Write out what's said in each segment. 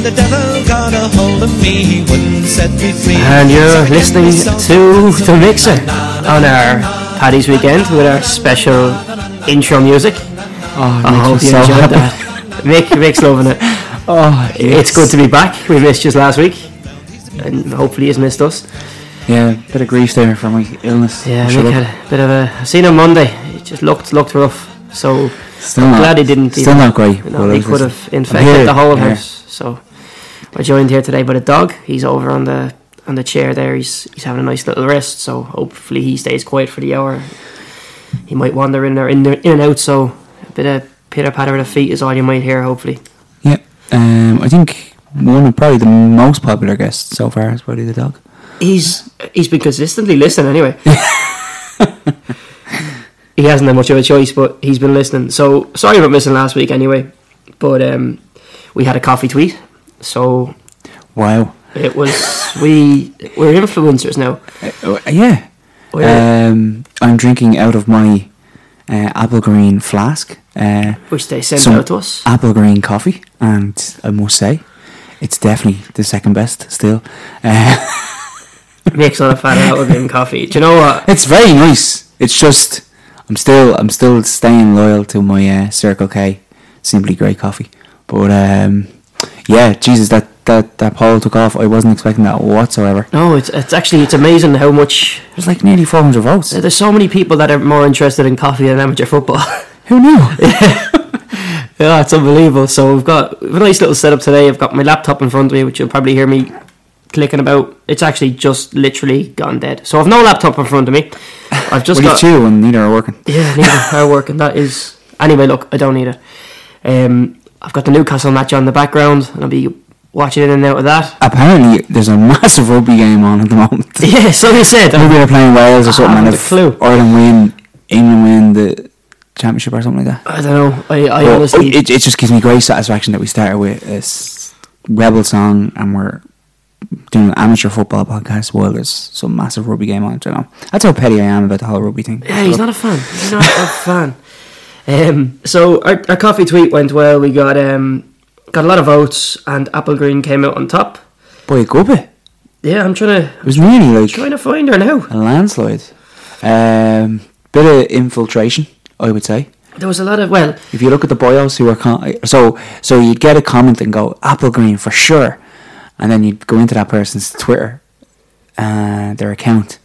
sea when the devil got a hold of me. He wouldn't set me free. And you're So listening to The Mixer on our Paddy's Weekend with our special intro music. Oh, I hope you so enjoyed happy. that. Mick, Mick's loving it. Oh, It's good to be back. We missed you last week. And hopefully he's missed us. Yeah, a bit of grief there for my illness. Yeah, Shut Mick up. had a bit of a. I seen him Monday. It just looked looked rough. So Still I'm not, glad he didn't. Still even- not great. You know, I he could have infected here, the whole yeah. house. So I joined here today by the dog. He's over on the on the chair there. He's he's having a nice little rest. So hopefully he stays quiet for the hour. He might wander in there in, there, in and out. So a bit of pitter patter of the feet is all you might hear. Hopefully. Yeah, um, I think one of probably the most popular guests so far is probably the dog. He's he's been consistently listening anyway. he hasn't had much of a choice, but he's been listening. So sorry about missing last week anyway. But um, we had a coffee tweet, so Wow. it was we we're influencers now. Uh, yeah. We're, Um, I'm drinking out of my uh, apple green flask. Uh, which they sent out to us. apple green coffee, and I must say, it's definitely the second best still. Uh, Makes a fan of Albion coffee. Do you know what? it's very nice. It's just I'm still I'm still staying loyal to my uh, Circle K Simply Great coffee. But um, yeah, Jesus, that, that that poll took off. I wasn't expecting that whatsoever. No, it's it's actually it's amazing how much There's like nearly 400 votes. there's so many people that are more interested in coffee than amateur football. Who knew? Yeah, yeah, it's unbelievable. So we've got we've a nice little setup today. I've got my laptop in front of me, which you'll probably hear me clicking about. It's actually just literally gone dead. So I've no laptop in front of me. I've just Well, you got two and neither are working. yeah, neither are working. That is anyway. Look, I don't need it. Um, I've got the Newcastle match on the background, and I'll be watching in and out of that. Apparently, there's a massive rugby game on at the moment. Yeah, so they said. Maybe they're playing Wales or something, ah, and haven't a clue. Ireland win, England win the championship or something like that. I don't know. I, I But honestly. it, it just gives me great satisfaction that we started with a rebel song and we're doing an amateur football podcast while there's some massive rugby game on. You know, that's how petty I am about the whole rugby thing. Yeah, he's not a fan. He's not a fan. Um, so our, our coffee tweet went well. We got um, got a lot of votes, and Apple Green came out on top. Boy, bit. Yeah, I'm trying to It was really like trying to find her now. a landslide. Um, bit of infiltration, I would say. There was a lot of well, If you look at the bios who were con- so so you'd get a comment and go apple green for sure, and then you'd go into that person's Twitter, uh, their account,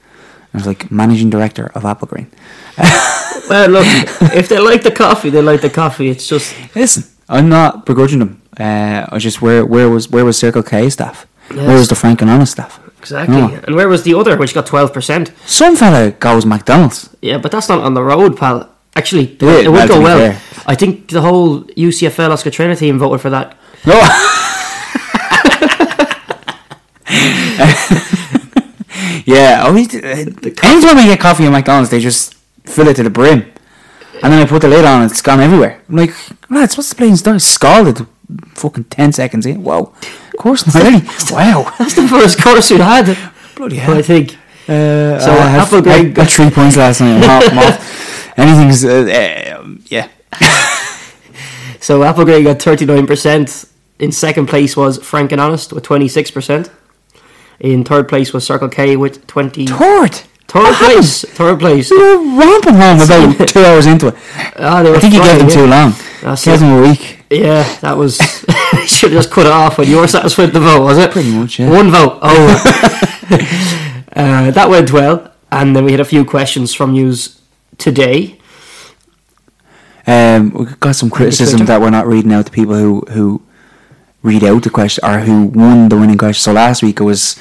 it was like managing director of Apple Green. well. Look, if they like the coffee, they like the coffee. It's just Listen, I'm not begrudging them. Uh, I just where where was where was Circle K staff? Where was the Frank and Honest staff? exactly. No. And where was the other, which got twelve percent? Some fella goes McDonald's. Yeah, but that's not on the road, pal. Actually, Yeah, it would go well. fair. I think the whole UCFL Oscar Trainer team voted for that. No. yeah, always. Uh, anytime I get coffee at McDonald's, they just fill it to the brim, and then I put the lid on, and it's gone everywhere. I'm like, lads, what's the plain stuff? Scalded, fucking ten seconds in. Whoa, of course not. Really? wow, That's the first course we had. bloody I hell. think. Uh, So, I had, I got three points last night. I'm off, I'm off. Anything's, uh, uh, yeah. So Apple Green got thirty nine percent. In second place was Frank and Honest with twenty six percent. In third place was Circle K with twenty. Third. Third place. Third place. We were ramping home about two hours into it. Ah, they were I think you gave them yeah. too long. That's Gave them a week. Yeah, that was. should have just cut it off when you were satisfied with the vote, was it? Pretty much, yeah. One vote. Oh, uh, that went well, and then we had a few questions from yous today. Um, we got some criticism that we're not reading out to people who who read out the question or who won the winning question. So last week it was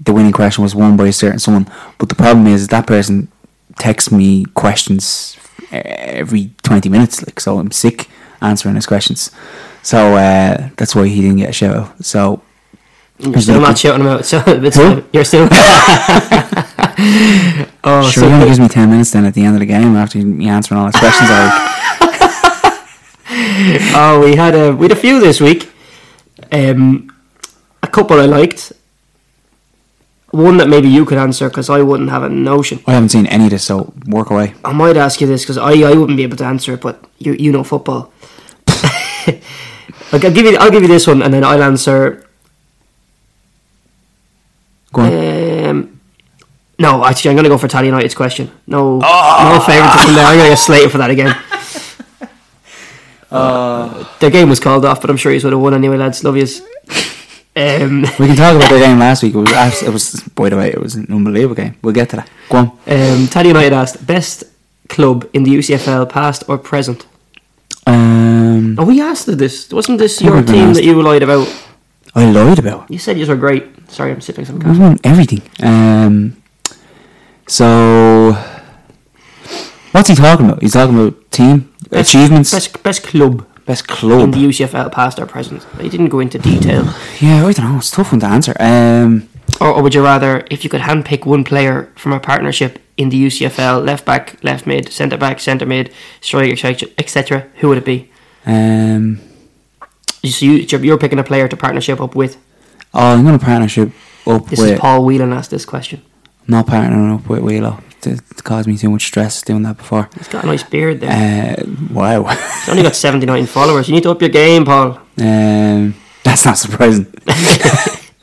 the winning question was won by a certain someone, but the problem is that person texts me questions every twenty minutes. Like so, I'm sick answering his questions. So uh, that's why he didn't get a shout out. So You're still not shouting him out, so it's Who? fine. you're still. oh, sure, so he only gives me ten minutes then at the end of the game after me answering all his questions. I Oh, we had a we had a few this week. Um, a couple I liked. One that maybe you could answer because I wouldn't have a notion. I haven't seen any of this, so work away. I might ask you this because I, I wouldn't be able to answer it, but you you know football. Like, I'll give you. I'll give you this one, and then I'll answer. Go on. Um, no, actually, I'm going to go for Tally United's question. No, Oh. no favouritism there. I'm going to get slated for that again. Uh. Their game was called off, but I'm sure you would have won anyway, lads. Love yous. Um, we can talk about the game last week. It was, it was, by the way, it was an unbelievable game. We'll get to that. Go on. um, Tally United asked best club in the UCFL, past or present. Um, Oh, we asked this. Wasn't this your team that you lied about? I lied about. You said you were great. Sorry, I'm sipping some I coffee. won everything. Um, so, what's he talking about? He's talking about team achievements, best, Best, best club in club. the UCFL, past or present. He didn't go into detail. yeah, I don't know. It's a tough one to answer. Um, Or, or would you rather, if you could handpick one player from a partnership in the UCFL, left back, left mid, centre back, centre mid, striker, etc., who would it be? um, So you, you're picking a player to partnership up with. oh, I'm going to partnership up This with. is Paul Whelan asked this question. I'm not partnering up with Wheelo. It, caused me too much stress doing that before. He's got a nice beard there. Uh, wow. He's only got 79 followers. You need to up your game, Paul. Um, that's not surprising.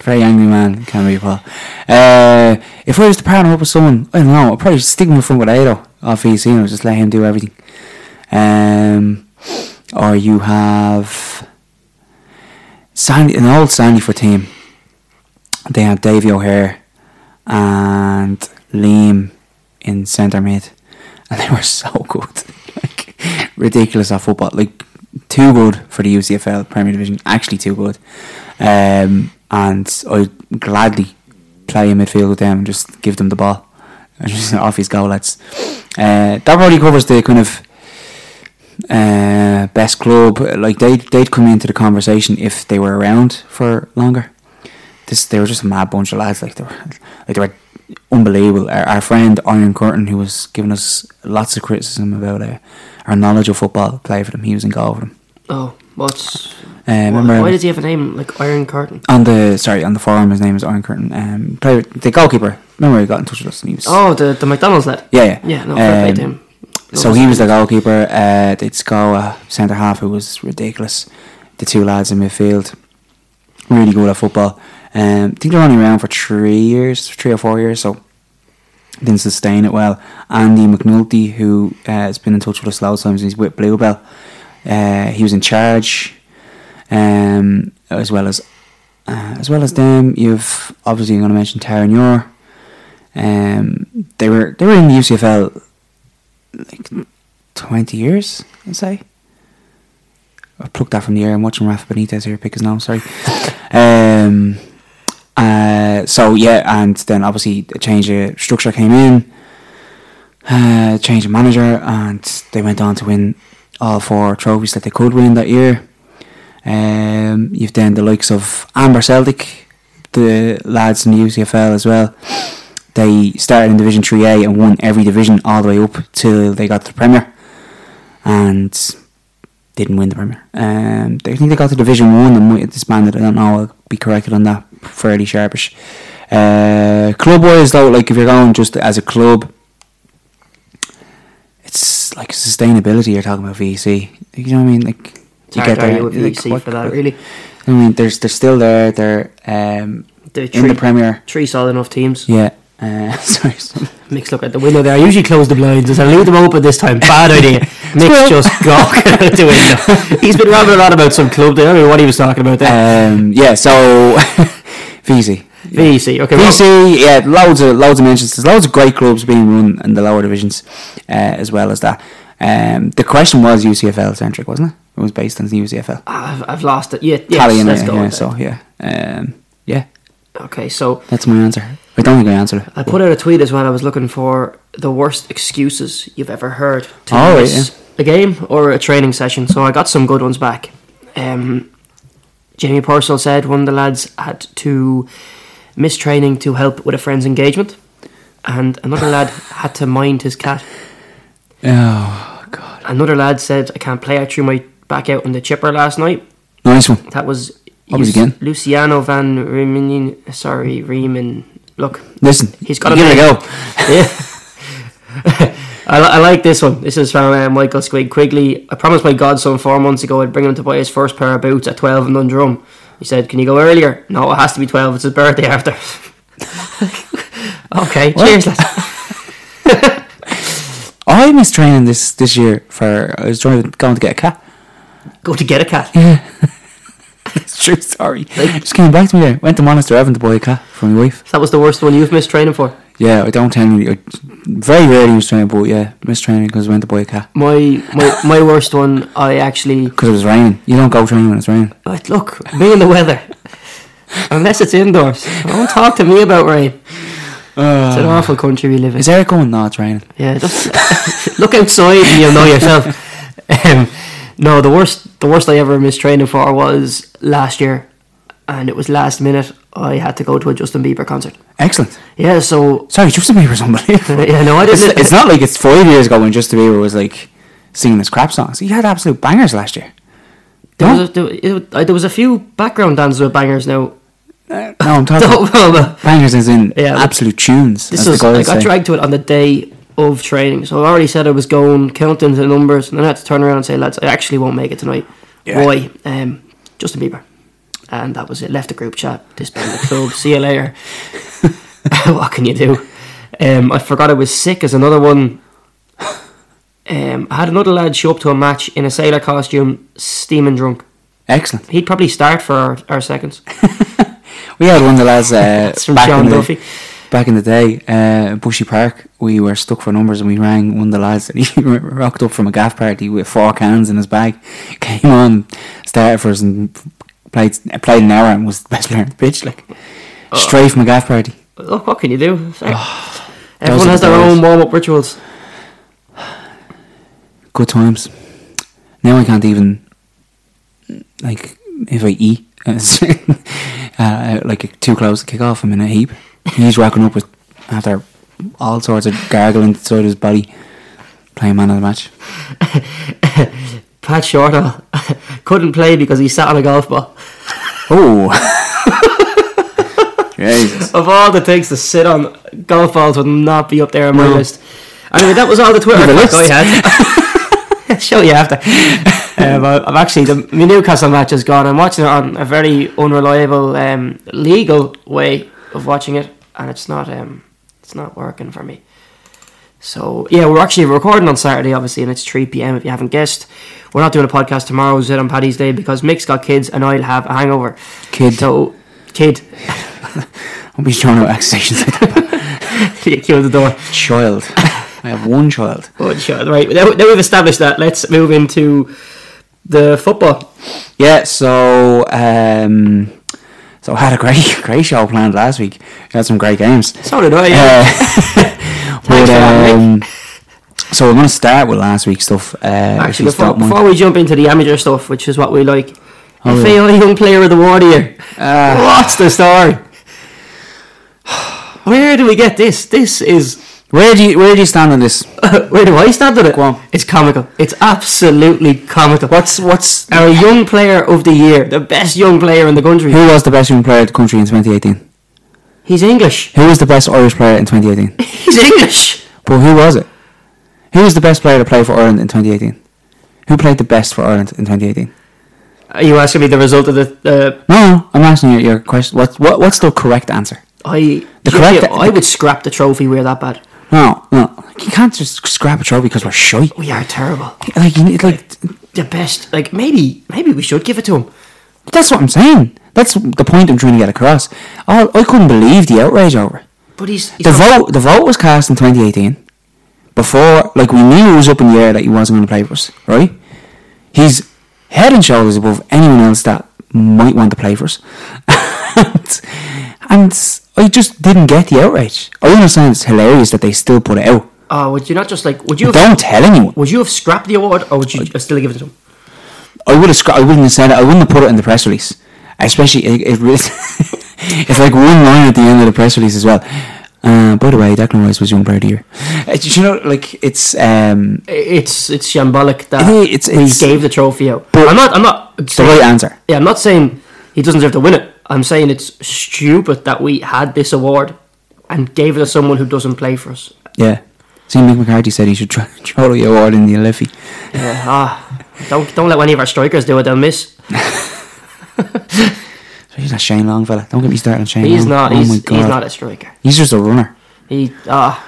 Very angry man, can be Paul. Uh, if I was to partner up with someone, I don't know, I'd probably stick him with front with Ado off VC and just let him do everything. Um, or you have Sandy, an old Sandyford team. They have Davy O'Hare and Liam in centre mid, and they were so good, like ridiculous at football, like too good for the UCFL Premier Division, actually too good. Um, and I'd gladly play in midfield with them and just give them the ball and just off his go, lads. Uh, that probably covers the kind of uh, best club. Like they they'd come into the conversation if they were around for longer. This they were just a mad bunch of lads. Like they were like they were unbelievable. Our, our friend Iron Curtin, who was giving us lots of criticism about uh, our knowledge of football, played for them. He was in goal for them. Oh, what's. Uh, why, remember why does he have a name like Iron Curtain? on the sorry on the forum, his name is Iron Curtin. Um, play, the goalkeeper. Remember he got in touch with us and he was Oh, the, the McDonald's lad. yeah yeah Yeah, no, to Um, him. So he was the goalkeeper. Uh, they'd score a centre half who was ridiculous. The two lads in midfield, really good at football. Um, I think they're only around for three years, three or four years. So didn't sustain it well. Andy McNulty, who uh, has been in touch with us loads of times, he's with Bluebell. Uh, he was in charge, um, as well as uh, as well as them. You've obviously going to mention Taron Ure. Um, they were they were in the UCFL like twenty years, I'd say. I plucked that from the air. I'm watching Rafa Benitez here pick his nose. Sorry. um. Uh. So yeah, and then obviously a change of structure came in. Uh, change of manager, and they went on to win all four trophies that they could win that year. Um, you've then the likes of Amber Celtic, the lads in the UCFL as well. They started in Division 3A and won every division all the way up till they got to the Premier and didn't win the Premier. Um, they I think they got to Division 1 and might have disbanded. I don't know, I'll be corrected on that. Fairly sharpish. Uh, club wise, though, like if you're going just as a club, it's like sustainability you're talking about VC. You know what I mean? Like, hard to argue with like, VC what- for that, really. I mean, there's they're still there. They're um, The in three, the Premier. three solid enough teams. Yeah. Uh, sorry. some- Mick's look at the window there. I usually close the blinds. I leave them open this time. Bad idea. Mick's just gawking out the window. He's been a lot about some club there. I don't know what he was talking about there. Um, yeah. So VC. VC. Okay. VC, yeah, loads of loads of mentions. There's loads of great clubs being run in the lower divisions, uh, as well as that. Um, the question was UCFL centric, wasn't it? It was based on the UCFL. I've, I've lost it. Yeah. Yes, Tally let's go. yeah, so yeah, um, yeah, Okay. So that's my answer. I don't think I answered it. I put out a tweet as well. I was looking for the worst excuses you've ever heard to Oh, miss a game or a training session. So I got some good ones back. Um, Jamie Purcell said one of the lads had to miss training to help with a friend's engagement, and another lad had to mind his cat. Oh God, Another lad said, "I can't play. I threw my back out in the chipper last night." nice one. That was, What was again? Luciano van Riemen. Sorry, Riemen. Look, Listen, He's got a a name. go. yeah. I, I like this one. This is from uh, Michael Squig Quigley. I promised my godson four months ago I'd bring him to buy his first pair of boots at 12 in Dundrum. He said, Can you go earlier? No, it has to be 12. It's his birthday after. okay, cheers, lads. I missed training this this year for I was trying to going to get a cat. Go to get a cat. It's a true story. Just came back to me there. Went to Monasterevin to buy a cat for my wife. That was the worst one you've missed training for. Yeah, I don't tell me. I very rarely was training, but yeah, missed training because I went to buy a cat My my, my worst one, I actually. because it was raining. You don't go training when it's raining. But look, me and the weather. Unless it's indoors. Don't talk to me about rain. It's an awful country we live in. Is Eric going? No, it's raining. Yeah, just look outside and you'll know yourself. Um, no, the worst, the worst I ever missed training for was last year, and it was last minute. I had to go to a Justin Bieber concert. Excellent. Yeah, so Sorry, Justin Bieber's unbelievable. yeah, no, I It's, didn't. it's not like it's five years ago when Justin Bieber was like singing his crap songs. He had absolute bangers last year. There was, a, there, it, uh, there was a few background dances with bangers. Now, No, I'm talking no. bangers as in Yeah, absolute tunes. This was I got say. dragged to it on the day of training, so I already said I was going, counting the numbers, and then I had to turn around and say, lads, I actually won't make it tonight. Yeah. Why? Um, Justin Bieber. And that was it. Left the group chat, disbanded the club. See you later. what can you do? Um, I forgot I was sick as another one. Um, I had another lad show up to a match in a sailor costume, steaming drunk. Excellent. He'd probably start for our, our seconds. We had one of the lads uh, from back, Sean in the, Duffy. back in the day, uh, Bushy Park. We were stuck for numbers and we rang one of the lads and he rocked up from a gaff party with four cans in his bag. Came on, started for us and played played an hour and was the best player on the pitch. Like straight from a gaff party. Look, what can you do? Those Everyone has their own warm up rituals. Good times. Now I can't even like if I eat. uh, like too close to kick off. I'm in a heap. He's rocking up with after all sorts of gargling inside his body, playing man of the match. Pat Shortall couldn't play because he sat on a golf ball. Oh, Jesus! Of all the things to sit on, golf balls would not be up there on my No. list. Anyway, that was all the Twitter a crack I had. Show you after. Um, I've actually the my Newcastle match is gone. I'm watching it on a very unreliable, um, legal way of watching it, and it's not um, it's not working for me. So yeah, we're actually recording on Saturday, obviously, and it's three p.m. If you haven't guessed, we're not doing a podcast tomorrow. Is it on Paddy's Day because Mick's got kids and I'll have a hangover. Kid. So kid, I'll be throwing out accusations like that. you killed the door. Child. I have one child. Oh, sure. Right. Now, now we've established that. Let's move into the football. Yeah. So, um, so I had a great, great show planned last week. We had some great games. So did I. Yeah. Uh, but, um, so we're going to start with last week's stuff. Uh, Actually, before, before we jump into the amateur stuff, which is what we like, Oh, FAI Young Player of the War here. Ah. What's the story? Where do we get this? This is where do you where do you stand on this? where do I stand on it? Go on. It's comical. It's absolutely comical. What's what's our young player of the year, the best young player in the country? who was the best young player in the country in 2018? He's English. Who was the best Irish player in 2018? He's English. But who was it? Who was the best player to play for Ireland in 2018? Who played the best for Ireland in 2018? Are you asking me the result of the? Uh, No, I'm asking you your question. What, what what's the correct answer? I The correct- I would scrap the trophy. We're that bad. No, no, you can't just scrap a trophy because we're shy. We are terrible. Like, you need, like The best. Like maybe, maybe we should give it to him. that's what I'm saying. That's the point I'm trying to get across. All, I couldn't believe the outrage over. But he's, he's The not- vote, the vote was cast in 2018. Before, like, we knew it was up in the air that he wasn't going to play for us, right? He's head and shoulders above anyone else that might want to play for us. and, and I just didn't get the outrage. I understand it's hilarious that they still put it out. Oh, would you not just like? Would you? Have, Don't tell anyone. would you have scrapped the award, or would you still give it to him? I would have. Scra- I wouldn't have said it. I wouldn't have put it in the press release. Especially, it, it really, it's like one line at the end of the press release as well. Uh, by the way, Declan Rice was young player of the year. Uh, do you know, like it's um, It's it's shambolic that It is, it's- he gave the trophy out. But- I'm not. I'm not. it's the right answer. Yeah, I'm not saying he doesn't deserve to win it. I'm saying it's stupid that we had this award and gave it to someone who doesn't play for us. Yeah. See, Mick McCarthy said he should try, throw the award in the Liffey. Yeah, ah, don't don't let any of our strikers do it. They'll miss. He's not Shane Long, fella. Don't get me started on Shane He's Long. not. Oh He's, he's not a striker. He's just a runner. He ah.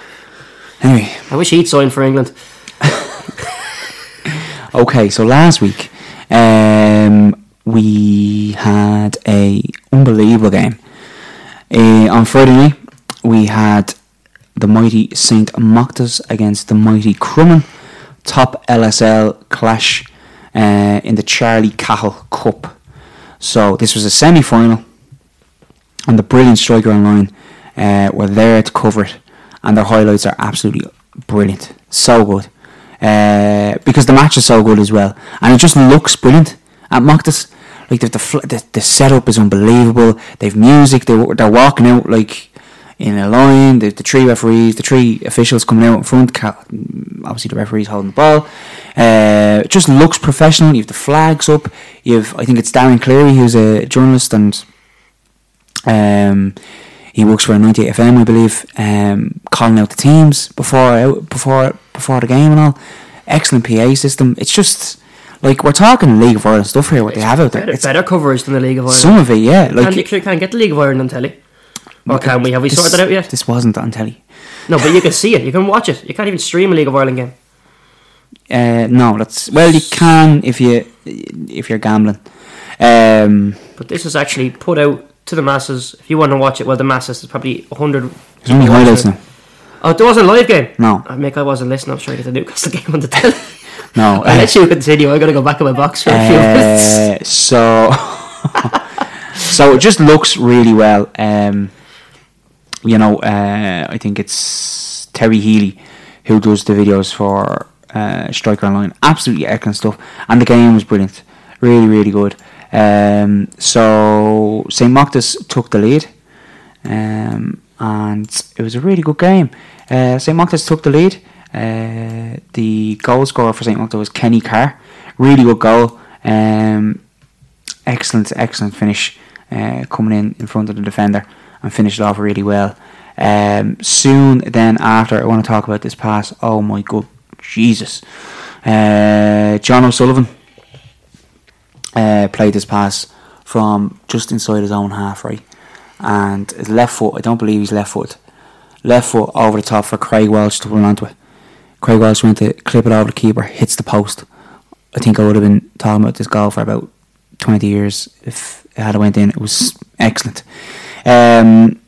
Anyway, I wish he'd sign for England. okay. So last week, um, we had a unbelievable game. Uh, on Friday night, we had the mighty Saint Mochta's against the mighty Crumlin. Top LSL clash uh, in the Charlie Cahill Cup. So this was a semi-final, and the brilliant striker online uh, were there to cover it, and their highlights are absolutely brilliant, so good. Uh, because the match is so good as well, and it just looks brilliant at Mochta's. Like the, the the setup is unbelievable. They've music. They they're walking out like in a line. The, the three referees, the three officials coming out in front. Obviously, the referees holding the ball. Uh, it just looks professional. You have the flags up. You have, I think it's Darren Cleary, who's a journalist and um, he works for 98 FM, I believe, um, calling out the teams before before before the game and all. Excellent PA system. It's just like we're talking League of Ireland stuff here. What they have out there, Better, it's better coverage than the League of Ireland. some of it, yeah. Like you can't get the League of Ireland on telly. Or can we? Have we this- sorted that out yet? This wasn't on telly. No, but you can see it. You can watch it. You can't even stream a League of Ireland game. Uh, no, that's well, you can if you if you're gambling. Um, But this is actually put out to the masses. If you want to watch it, well, the masses is probably hundred. there's only highlights now. Oh, there was a live game. No. I make I wasn't listening. I trying to get the Newcastle game on the telly. No, I'll uh, let you continue. I gotta go back in my box for a few minutes. Uh, so, so it just looks really well. Um, you know, uh, I think it's Terry Healy who does the videos for uh, Striker Online. Absolutely excellent stuff, and the game was brilliant. Really, really good. Um, so St. Mochta's took the lead, um, and it was a really good game. Uh, St. Mochta's took the lead. Uh, the goal scorer for St. Mochta's was Kenny Carr. Really good goal. Um, excellent, excellent finish uh, coming in in front of the defender and finished it off really well. Um, soon then after, I want to talk about this pass. Oh my god, Jesus! Uh, John O'Sullivan uh, played this pass from just inside his own half, right, and his left foot. I don't believe he's left foot. Left foot over the top for Craig Welsh to run onto it. Craig Welsh went to clip it over the keeper, hits the post. I think I would have been talking about this goal for about 20 years if it had went in. It was excellent. Um,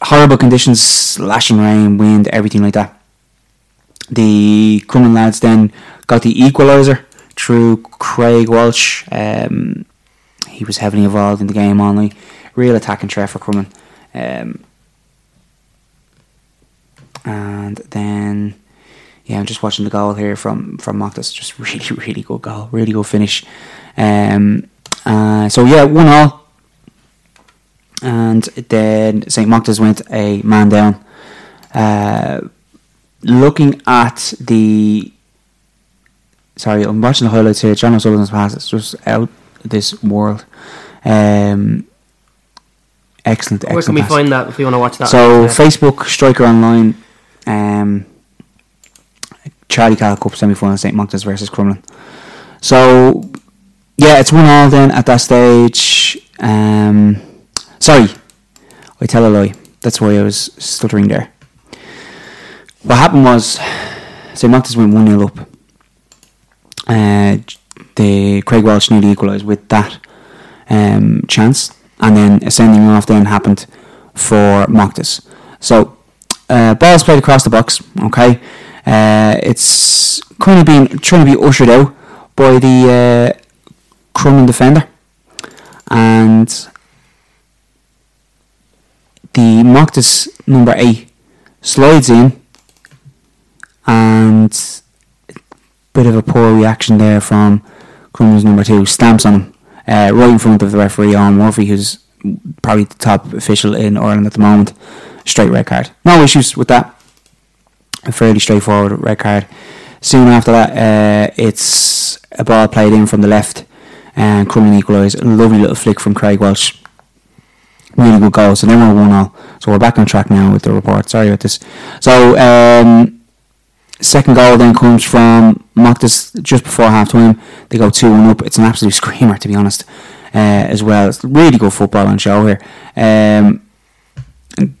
horrible conditions, lashing rain, wind, everything like that. The Crumlin lads then got the equaliser through Craig Walsh. Um, he was heavily involved in the game night. Real attacking threat for Crumlin. Um, and then yeah, I'm just watching the goal here from from Mochta's. Just really, really good goal, really good finish. Um, uh, so yeah, one all, and then St Mochta's went a man down. Uh, looking at the, sorry, I'm watching the highlights here. John O'Sullivan's pass. It's just out this world. Um, excellent, excellent. Where can we pass. find that if we want to watch that? So. Facebook Striker Online, um, Charlie Cahill Cup semi final St Mochta's versus Crumlin. So yeah, it's one all then at that stage. Um, sorry, I tell a lie. That's why I was stuttering there. What happened was St Mochta's went one 0 up. Uh, the Craig Welsh nearly equalised with that um, chance, and then a sending off then happened for Mochta's. So uh, ball's played across the box. Okay, uh, it's kind of been trying to be ushered out by the uh, Crumlin defender, and the Mochta's number eight slides in, and bit of a poor reaction there from Crumlin's number two, stamps on him uh, right in front of the referee, Owen Murphy, who's probably the top official in Ireland at the moment. Straight red card. No issues with that. A fairly straightforward red card. Soon after that, uh, it's a ball played in from the left, and Crumlin equalised. A lovely little flick from Craig Welsh. Really good goal. So then we're one all. So we're back on track now with the report. Sorry about this. So um, second goal then comes from Mochta's just before half time. They go 2 1 up. It's an absolute screamer, to be honest, uh, as well. It's really good football on show here. Um,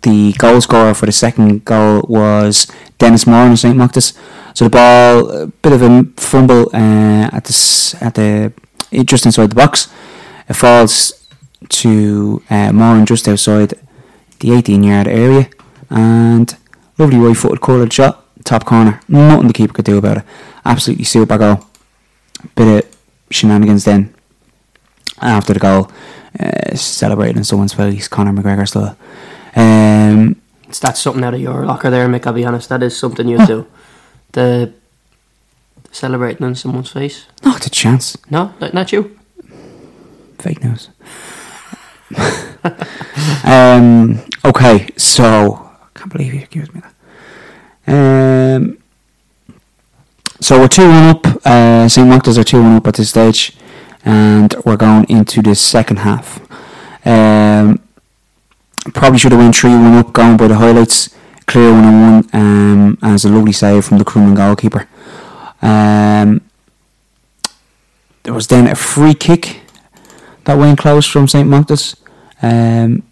the goal scorer for the second goal was Dennis Moore in St. Mochta's. So the ball, a bit of a fumble uh, at the at the just inside the box. It falls to uh, Moran just outside the 18 yard area, and lovely right footed curled shot, top corner. Nothing the keeper could do about it. Absolutely super goal. Bit of shenanigans then after the goal, uh, celebrating in someone's face, Conor McGregor style. Um, It's that's something out of your locker there, Mick. I'll be honest. That is something you do. The celebrating in someone's face. not a chance. No, not you. Fake news. um, okay, so I can't believe you accused me of that. Um, so we're two one up. Uh, St. Mark's are two one up at this stage, and we're going into the second half. Um, probably should have went three one up, going by the highlights. Clear one on one, um, and a lovely save from the Crumlin goalkeeper. Um, there was then a free kick that went close from St. Mochta's. Um,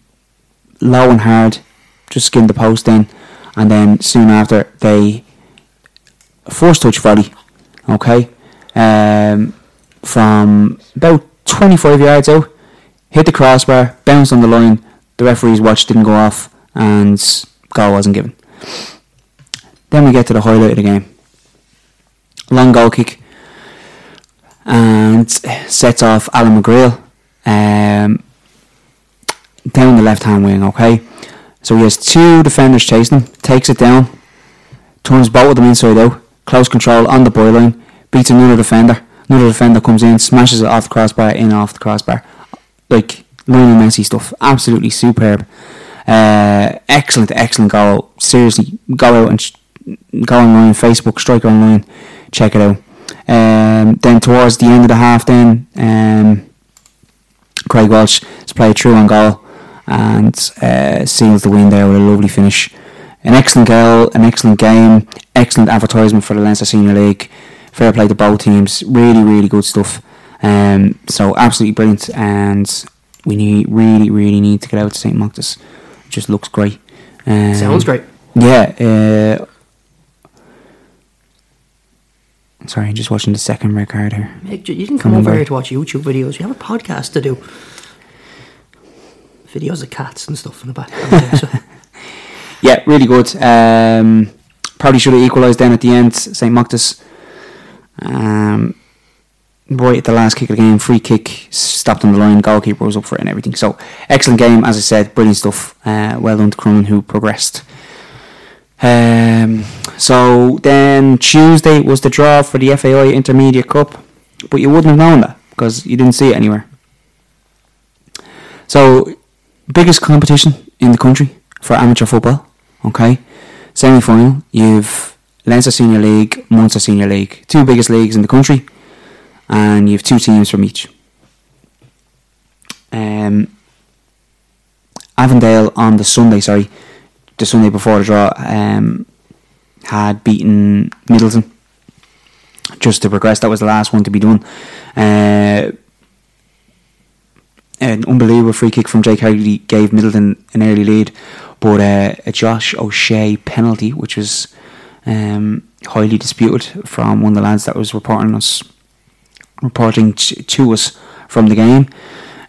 low and hard, just skinned the post in, and then soon after they forced touch volley, okay, um, from about 25 yards out, hit the crossbar, bounced on the line. The referee's watch didn't go off, and goal wasn't given. Then we get to the highlight of the game. Long goal kick, and sets off Alan McGrail um, down the left hand wing. Okay, so he has two defenders chasing him, takes it down, turns both of them inside out, close control on the byline, beats another defender. Another defender comes in, smashes it off the crossbar, in off the crossbar. Like Lionel Messi stuff, absolutely superb. Uh, excellent, excellent goal. Seriously, go out and sh- go online, Facebook, striker online, check it out. Um, then towards the end of the half, then um, Craig Welsh has played through on goal and uh, seals the win there with a lovely finish. An excellent goal, an excellent game, excellent advertisement for the Leinster Senior League. Fair play to both teams. Really, really good stuff. Um, so absolutely brilliant, and we need really, really need to get out to St. Mochta's. Just looks great. Um, Sounds great. Yeah. Uh, sorry, I'm just watching the second red card here. You didn't come Come on, over here to watch YouTube videos. You have a podcast to do. Videos of cats and stuff in the background. Yeah, really good. Um, probably should have equalised then at the end. St. Mochta's. Um, right at the last kick of the game, free kick, stopped on the line, goalkeeper was up for it and everything. So, excellent game, as I said, brilliant stuff. Uh, well done to Crumlin who progressed. Um, so, then Tuesday was the draw for the FAI Intermediate Cup, but you wouldn't have known that because you didn't see it anywhere. So, biggest competition in the country for amateur football. Okay, semi final. You've Leinster Senior League, Munster Senior League, two biggest leagues in the country, and you've two teams from each. Um, Avondale on the Sunday, sorry, the Sunday before the draw, um, had beaten Midleton just to progress. That was the last one to be done. Uh, an unbelievable free kick from Jake Haggerty gave Midleton an early lead, but uh, a Josh O'Shea penalty, which was um, highly disputed from one of the lads that was reporting us, reporting t- to us from the game,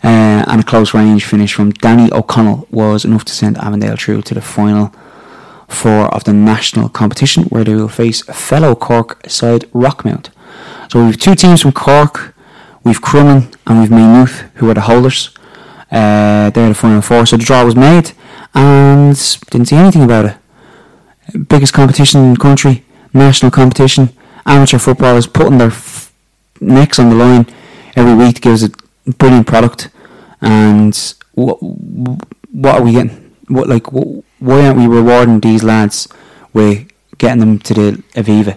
uh, and a close range finish from Danny O'Connell was enough to send Avondale through to the final four of the national competition, where they will face fellow Cork side Rockmount. So we have two teams from Cork. We've Crumlin and we've Maynooth, who are the holders. Uh, they're the final four. So the draw was made, and didn't see anything about it. Biggest competition in the country, national competition. Amateur footballers putting their f- necks on the line every week to give a brilliant product. And what what are we getting? What like wh- why aren't we rewarding these lads with getting them to the Aviva?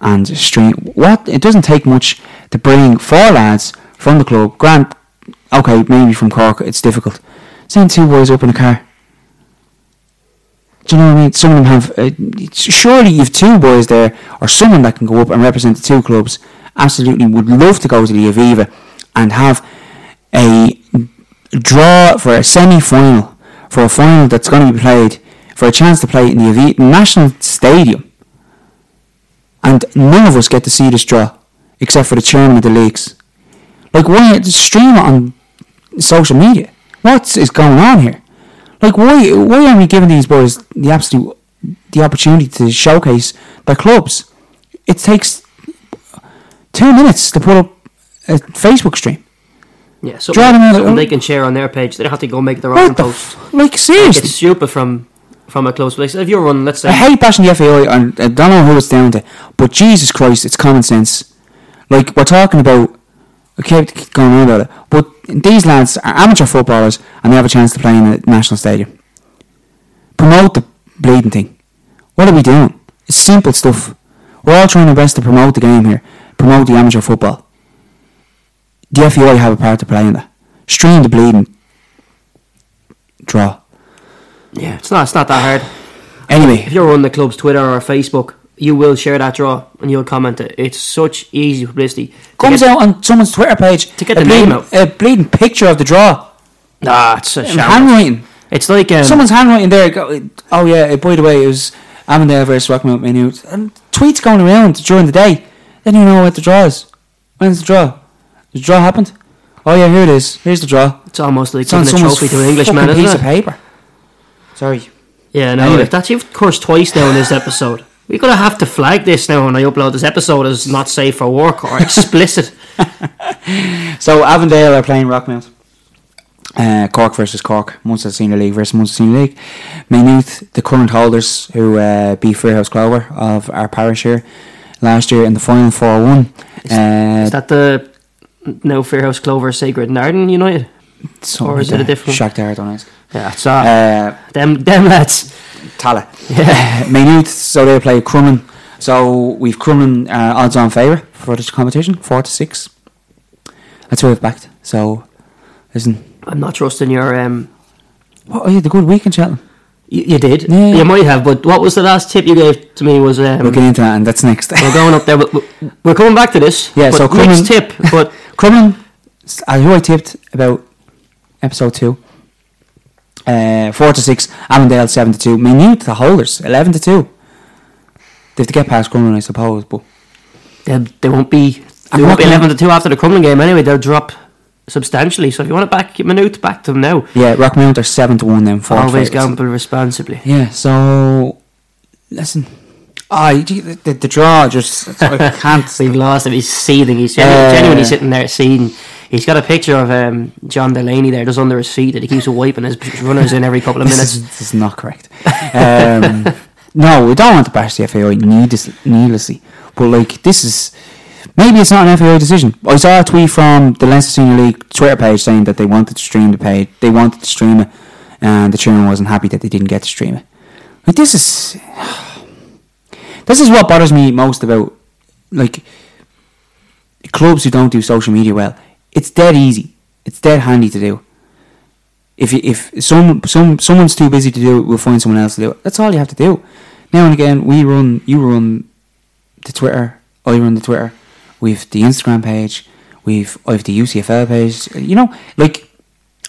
And stream. What it doesn't take much to bring four lads from the club. Grant, okay, maybe from Cork, it's difficult. Send two boys up in a car. Do you know what I mean? Some of them have. Uh, surely you've two boys there, or someone that can go up and represent the two clubs. Absolutely, would love to go to the Aviva and have a draw for a semi-final, for a final that's going to be played, for a chance to play in the Aviva National Stadium. And none of us get to see this draw, except for the chairman of the leagues. Like, why stream it on social media? What is going on here? Like, why why aren't we giving these boys the absolute the opportunity to showcase their clubs? It takes two minutes to put up a Facebook stream. Yeah, something, Draw them out- something they can share on their page. They don't have to go make their own the post. f- like It's seriously? stupid from from a close place. If you're running, let's say I hate bashing the FAI, and I don't know who it's down to, but Jesus Christ, it's common sense. Like we're talking about, I kept going on about it, but these lads are amateur footballers and they have a chance to play in a national stadium. Promote the bleeding thing. What are we doing? It's simple stuff. We're all trying our best to promote the game here, promote the amateur football. The FAI have a part to play in that. Stream the bleeding. Draw. Yeah, it's not it's not that hard. Anyway, If you're on the club's Twitter or Facebook, you will share that draw and you'll comment it. It's such easy publicity. Comes get- out on someone's Twitter page To get a the name bleeding, out. a bleeding picture of the draw, Nah, it's a handwriting. It's like um, Someone's handwriting there. Oh yeah, by the way, it was Avondale versus Rockmount Maynooth, and tweets going around during the day. Then you know what the draw is. When's the draw? The draw happened. Oh yeah, here it is. Here's the draw. it's almost like It's on giving a trophy to an Englishman, isn't piece it? of paper. Sorry. Yeah, no, Anyway. that's you've cursed twice now in this episode. We're gonna have to flag this now when I upload this episode as not safe for work or explicit. So Avondale are playing Rockmount. Uh, Cork versus Cork, Munster Senior League versus Munster Senior League. Maynooth, the current holders who uh, beat Firhouse Clover of our parish here last year in the final 4 1. Uh, Is that the now Firhouse Clover Sacred Narden United? or is it a different- Shakhtar Donetsk. Yeah, it's uh, Uh, them them lads. Tala. Yeah. Maynooth, so they play Crumlin. So we've Crumlin uh, odds on favour for this competition, 4 to 6. That's where we've backed. So, listen. I'm not trusting your um. What, oh, you had a good weekend, Cheltenham. You, you did, Yeah. you might have, but what was the last tip you gave to me? Was um, We'll get into that, and that's next. we're going up there, we're coming back to this. Yeah, so next tip, but Crumlin, who I tipped about episode 2. Uh, 4 to 6. Avondale 7 to 2. Maynooth, the holders, 11 to 2. They have to get past Crumlin, I suppose, but they, they won't be they won't be eleven to two after the Crumlin game anyway. They'll drop substantially. So if you want to back Maynooth, back to them now. yeah, Rockmount are 7 to 1 then. fourth Always gamble responsibly. Yeah, so listen, I the, the, the draw just I can't. We've lost him. He's seething. He's genu- Uh, genuinely sitting there seething. He's got a picture of um, John Delaney there, just under his feet, that he keeps wiping his runners in every couple of This minutes. is, this is not correct. Um, no, we don't want to bash the FAI needless, needlessly, but like this is maybe it's not an FAI decision. I saw a tweet from the Leinster Senior League Twitter page saying that they wanted to stream the page, they wanted to stream it, and the chairman wasn't happy that they didn't get to stream it. Like this is this is what bothers me most about like clubs who don't do social media well. It's dead easy. It's dead handy to do. If if some some someone's too busy to do it, we'll find someone else to do it. That's all you have to do. Now and again, we run. You run the Twitter. I run the Twitter. We've the Instagram page. We've I've the UCFL page. You know, like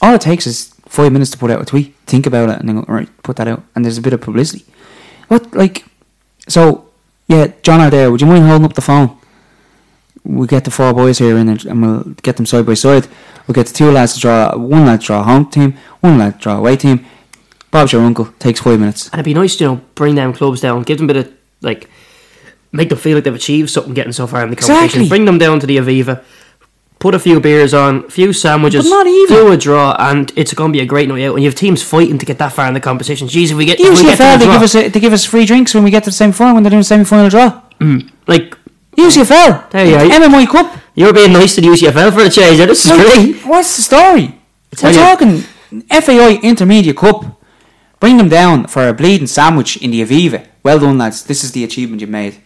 all it takes is five minutes to put out a tweet. Think about it and then go, right, put that out. And there's a bit of publicity. What like? So yeah, John there. Would you mind holding up the phone? We get the four boys here in it and we'll get them side by side. We'll get the two lads to draw, one lad to draw home team, one lad to draw away team. Bob's your uncle, takes five minutes. And it'd be nice, you know, bring them clubs down, give them a bit of like, make them feel like they've achieved something getting so far in the competition. Exactly. Bring them down to the Aviva, put a few beers on, a few sandwiches, But not even. do a draw, and it's going to be a great night out. And you have teams fighting to get that far in the competition. Jeez, if we get, if we get to the they give us a, they give us free drinks when we get to the semi final when they're doing semi final draw. Mm. like UCFL, There you are. MMI Cup. you're being nice to the UCFL for a change. This is great. What's the story? We're you- talking FAI Intermediate Cup. Bring them down for a bleeding sandwich in the Aviva. Well done, lads. This is the achievement you've made.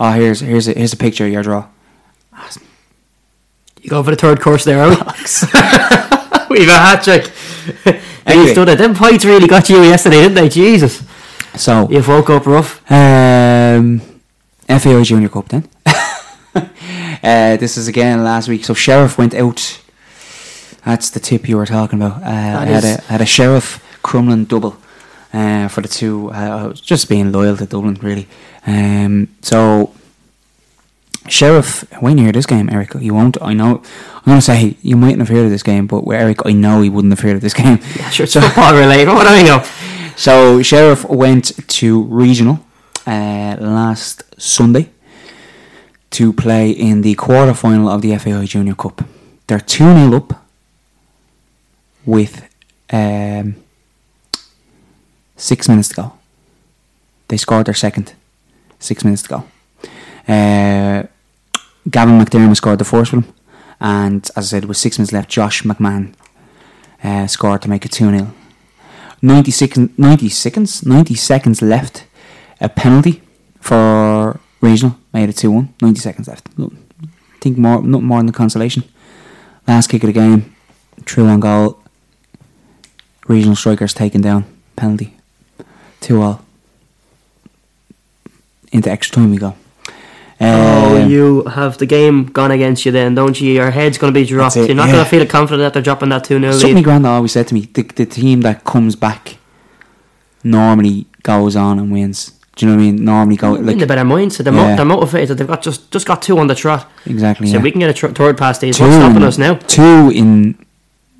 Oh, here's here's a here's a picture of your draw. You go for the third course there, we? We've a hat trick. Anyway. Done it. Them points really got you yesterday, didn't they? Jesus. So You've woke up rough. um, FAI Junior Cup then. Uh, this is again last week. So Sheriff went out. That's the tip you were talking about. Uh, I had a had a Sheriff Crumlin double uh, for the two. Uh, I was just being loyal to Dublin, really. Um, so Sheriff, when you hear this game, Eric, you won't. I know. I'm going to say you mightn't have heard of this game, but with Eric, I know he wouldn't have heard of this game. Yeah, sure, it's football related. What do I know? So Sheriff went to regional uh, last Sunday to play in the quarter final of the FAI Junior Cup. They're two 0 up with um, six minutes to go. They scored their second. Six minutes to go. Uh, Gavin McDermott scored the first one, and as I said, with six minutes left, Josh McMahon uh, scored to make it two 0 90 seconds, 90 seconds, 90 seconds left. A penalty for regional made it 2 1. 90 seconds left. No- think more, not more than the consolation. Last kick of the game, true on goal. Regional strikers taken down. Penalty. 2 all. Into extra time we go. Oh, Um, you have the game gone against you then, don't you? Your head's going to be dropped. It, You're not yeah. going to feel confident that they're dropping that 2 0 Something lead. Granda always said to me: the, the team that comes back normally goes on and wins. Do you know what I mean? Normally go in the like better mindset. They're, mo- they're motivated. They've got just just got two on the trot. exactly. So yeah. we can get a tr- third past these. two What's stopping us now? Two in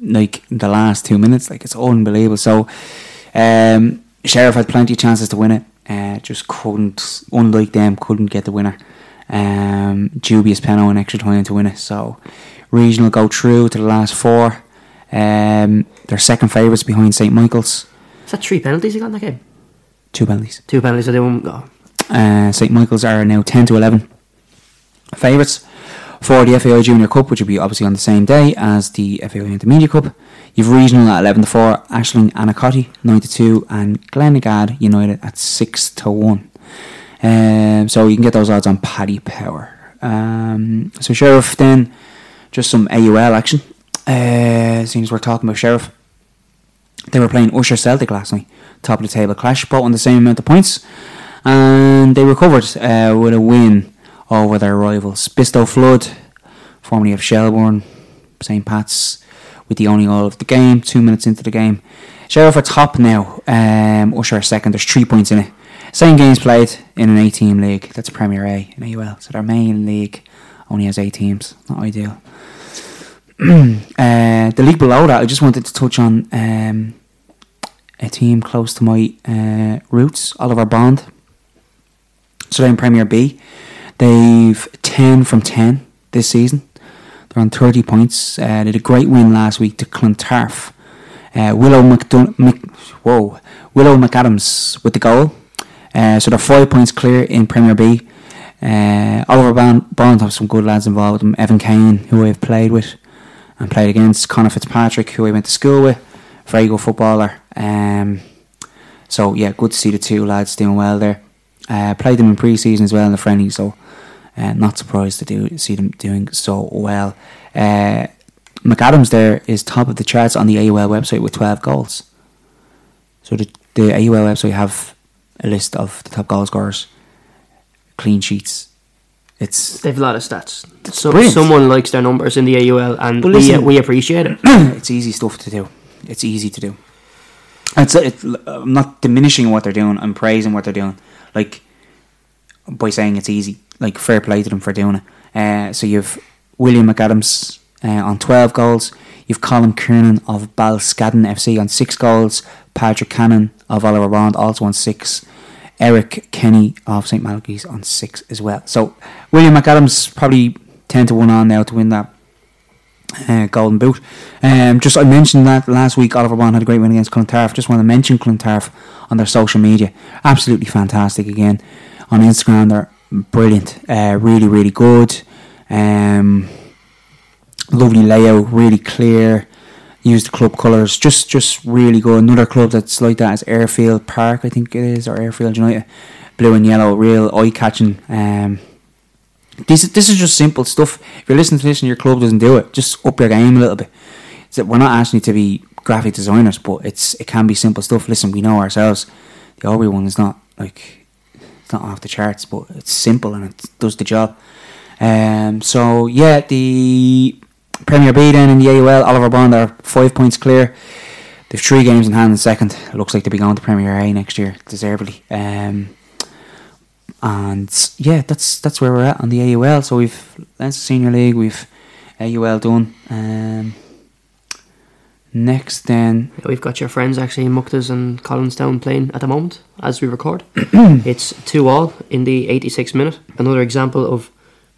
like the last two minutes, like it's unbelievable. So, um, Sheriff had plenty of chances to win it, uh, just couldn't. Unlike them, couldn't get the winner. Um, dubious penalty and extra time to win it. So, regional go through to the last four. Um, they're second favourites behind St Michael's. Is that three penalties he got in that game? Two penalties. Two penalties. I do oh, Uh, St Michael's are now 10 to 11 favourites for the FAI Junior Cup, which will be obviously on the same day as the FAI Intermediate Cup. You've regional at 11 to 4, Aisling Annacotty 9 to 2, and Glengad United at 6 to 1. Um, so you can get those odds on Paddy Power. Um, so Sheriff then, just some AUL action. Uh, seeing as we're talking about Sheriff, they were playing Usher Celtic last night, top of the table clash, both on the same amount of points, and they recovered uh, with a win over their rivals. Bistow Flood, formerly of Shelbourne, St Pat's, with the only goal of the game, two minutes into the game. Sheriff are top now, um, Usher are second, there's three points in it. Same games played in an 8 team league, that's Premier A in AUL, so their main league only has 8 teams, not ideal. uh, the league below that, I just wanted to touch on um, a team close to my uh, roots, Oliver Bond. So they're in Premier B. They've 10 from 10 this season. They're on 30 points. Uh, they had a great win last week to Clontarf. Uh, Willow McDon- Mc- whoa, Willow McAdams with the goal. Uh, so they're five points clear in Premier B. Uh, Oliver Bond, Bond have some good lads involved with them. Evan Kane, who I've played with and played against. Connor Fitzpatrick, who I went to school with. Very good footballer. Um, so yeah, good to see the two lads doing well there. Uh, played them in pre-season as well in the friendly, so uh, not surprised to do see them doing so well. Uh, McAdams there is top of the charts on the AUL website with 12 goals. So the, the AUL website have a list of the top goal scorers, clean sheets. It's They've a lot of stats. So Brilliant. someone likes their numbers in the AUL, and But we, listen- we appreciate it. it's easy stuff to do. It's easy to do. It's, it, I'm not diminishing what they're doing. I'm praising what they're doing. Like by saying it's easy. Like fair play to them for doing it. Uh, so you've William McAdams uh, on 12 goals. You've Colin Kiernan of Balscadden FC on six goals. Patrick Cannon of Oliver Bond also on six. Eric Kenny of St Malachy's on six as well. So William McAdams probably 10 to 1 on now to win that uh, Golden Boot. Um, just I mentioned that last week Oliver Bond had a great win against Clontarf. Just want to mention Clontarf on their social media. Absolutely fantastic again. On Instagram they're brilliant. Uh, really, really good. Um, lovely layout, really clear. Use the club colours, just just really good. Another club that's like that is Airfield Park, I think it is, or Airfield United. Blue and yellow, real eye catching. Um, this this is just simple stuff. If you're listening to this and your club doesn't do it, just up your game a little bit. So we're not asking you to be graphic designers, but it's it can be simple stuff. Listen, we know ourselves. the Aubrey one is not like it's not off the charts, but it's simple and it does the job. Um, so yeah, the Premier B then in the AUL, Oliver Bond are five points clear. They've three games in hand in second. It looks like they'll be going to Premier A next year, deservedly. Um, and yeah, that's that's where we're at on the AUL. So we've Leinster Senior League, we've AUL done. Um, next, then Yeah, we've got your friends actually in Mochta's and Collinstown playing at the moment as we record. it's 2 all in the 86 minute. Another example of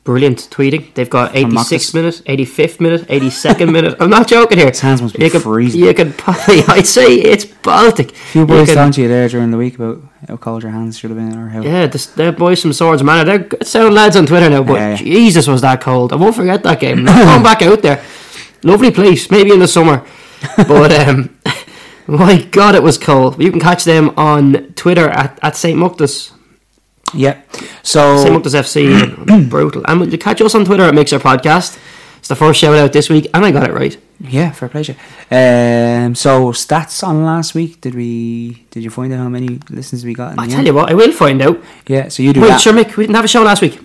brilliant tweeting. They've got From 86th Mochta's. minute, 85th minute, 82nd minute. I'm not joking here. His hands must be you could, freezing. You could I'd say it's Baltic. a few boys talking to you there during the week about how cold your hands should have been or how. Yeah, this, they're boys from Swords Manor. They're good sound lads on Twitter now, but Yeah, yeah. Jesus was that cold. I won't forget that game. Come back out there. Lovely place, maybe in the summer. But um, my God, it was cold. You can catch them on Twitter at, at St. Mochta's. Yeah. So St. Mochta's FC. brutal. And you catch us on Twitter at Mixer Podcast. It's the first shout out this week, and I got it right. Yeah, fair pleasure. Um, so stats on last week. Did we? Did you find out how many listens we got? I the tell end? you what, I will find out. Yeah. So you do Wait, that. sure, Mick, we didn't have a show last week.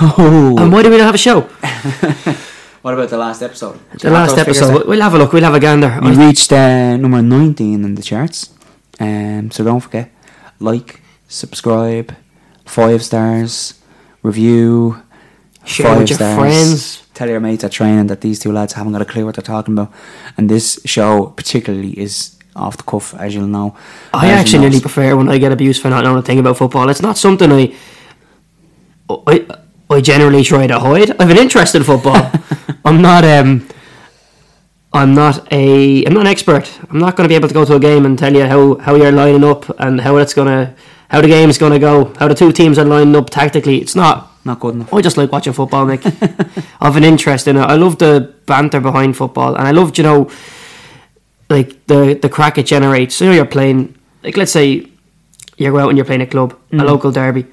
Oh. And why did we not have a show? what about the last episode? The last episode. We'll have a look. We'll have a gander. We reached uh, number nineteen in the charts. Um, so don't forget, like, subscribe, five stars, review, Share five with your stars. friends. Tell your mates at training that these two lads haven't got a clue what they're talking about, and this show particularly is off the cuff, as you'll know. I As actually nearly prefer when I get abused for not knowing a thing about football. It's not something I, I, I generally try to hide. I have an interest in football. I'm not um, I'm not a I'm not an expert. I'm not going to be able to go to a game and tell you how, how you're lining up and how it's gonna how the game's gonna go, how the two teams are lining up tactically. It's not. Not good enough. I just like watching football, Nick. I have an interest in it. I love the banter behind football, and I love, you know, like the the crack it generates. So you're playing, like let's say you go out and you're playing a club, a mm. local derby.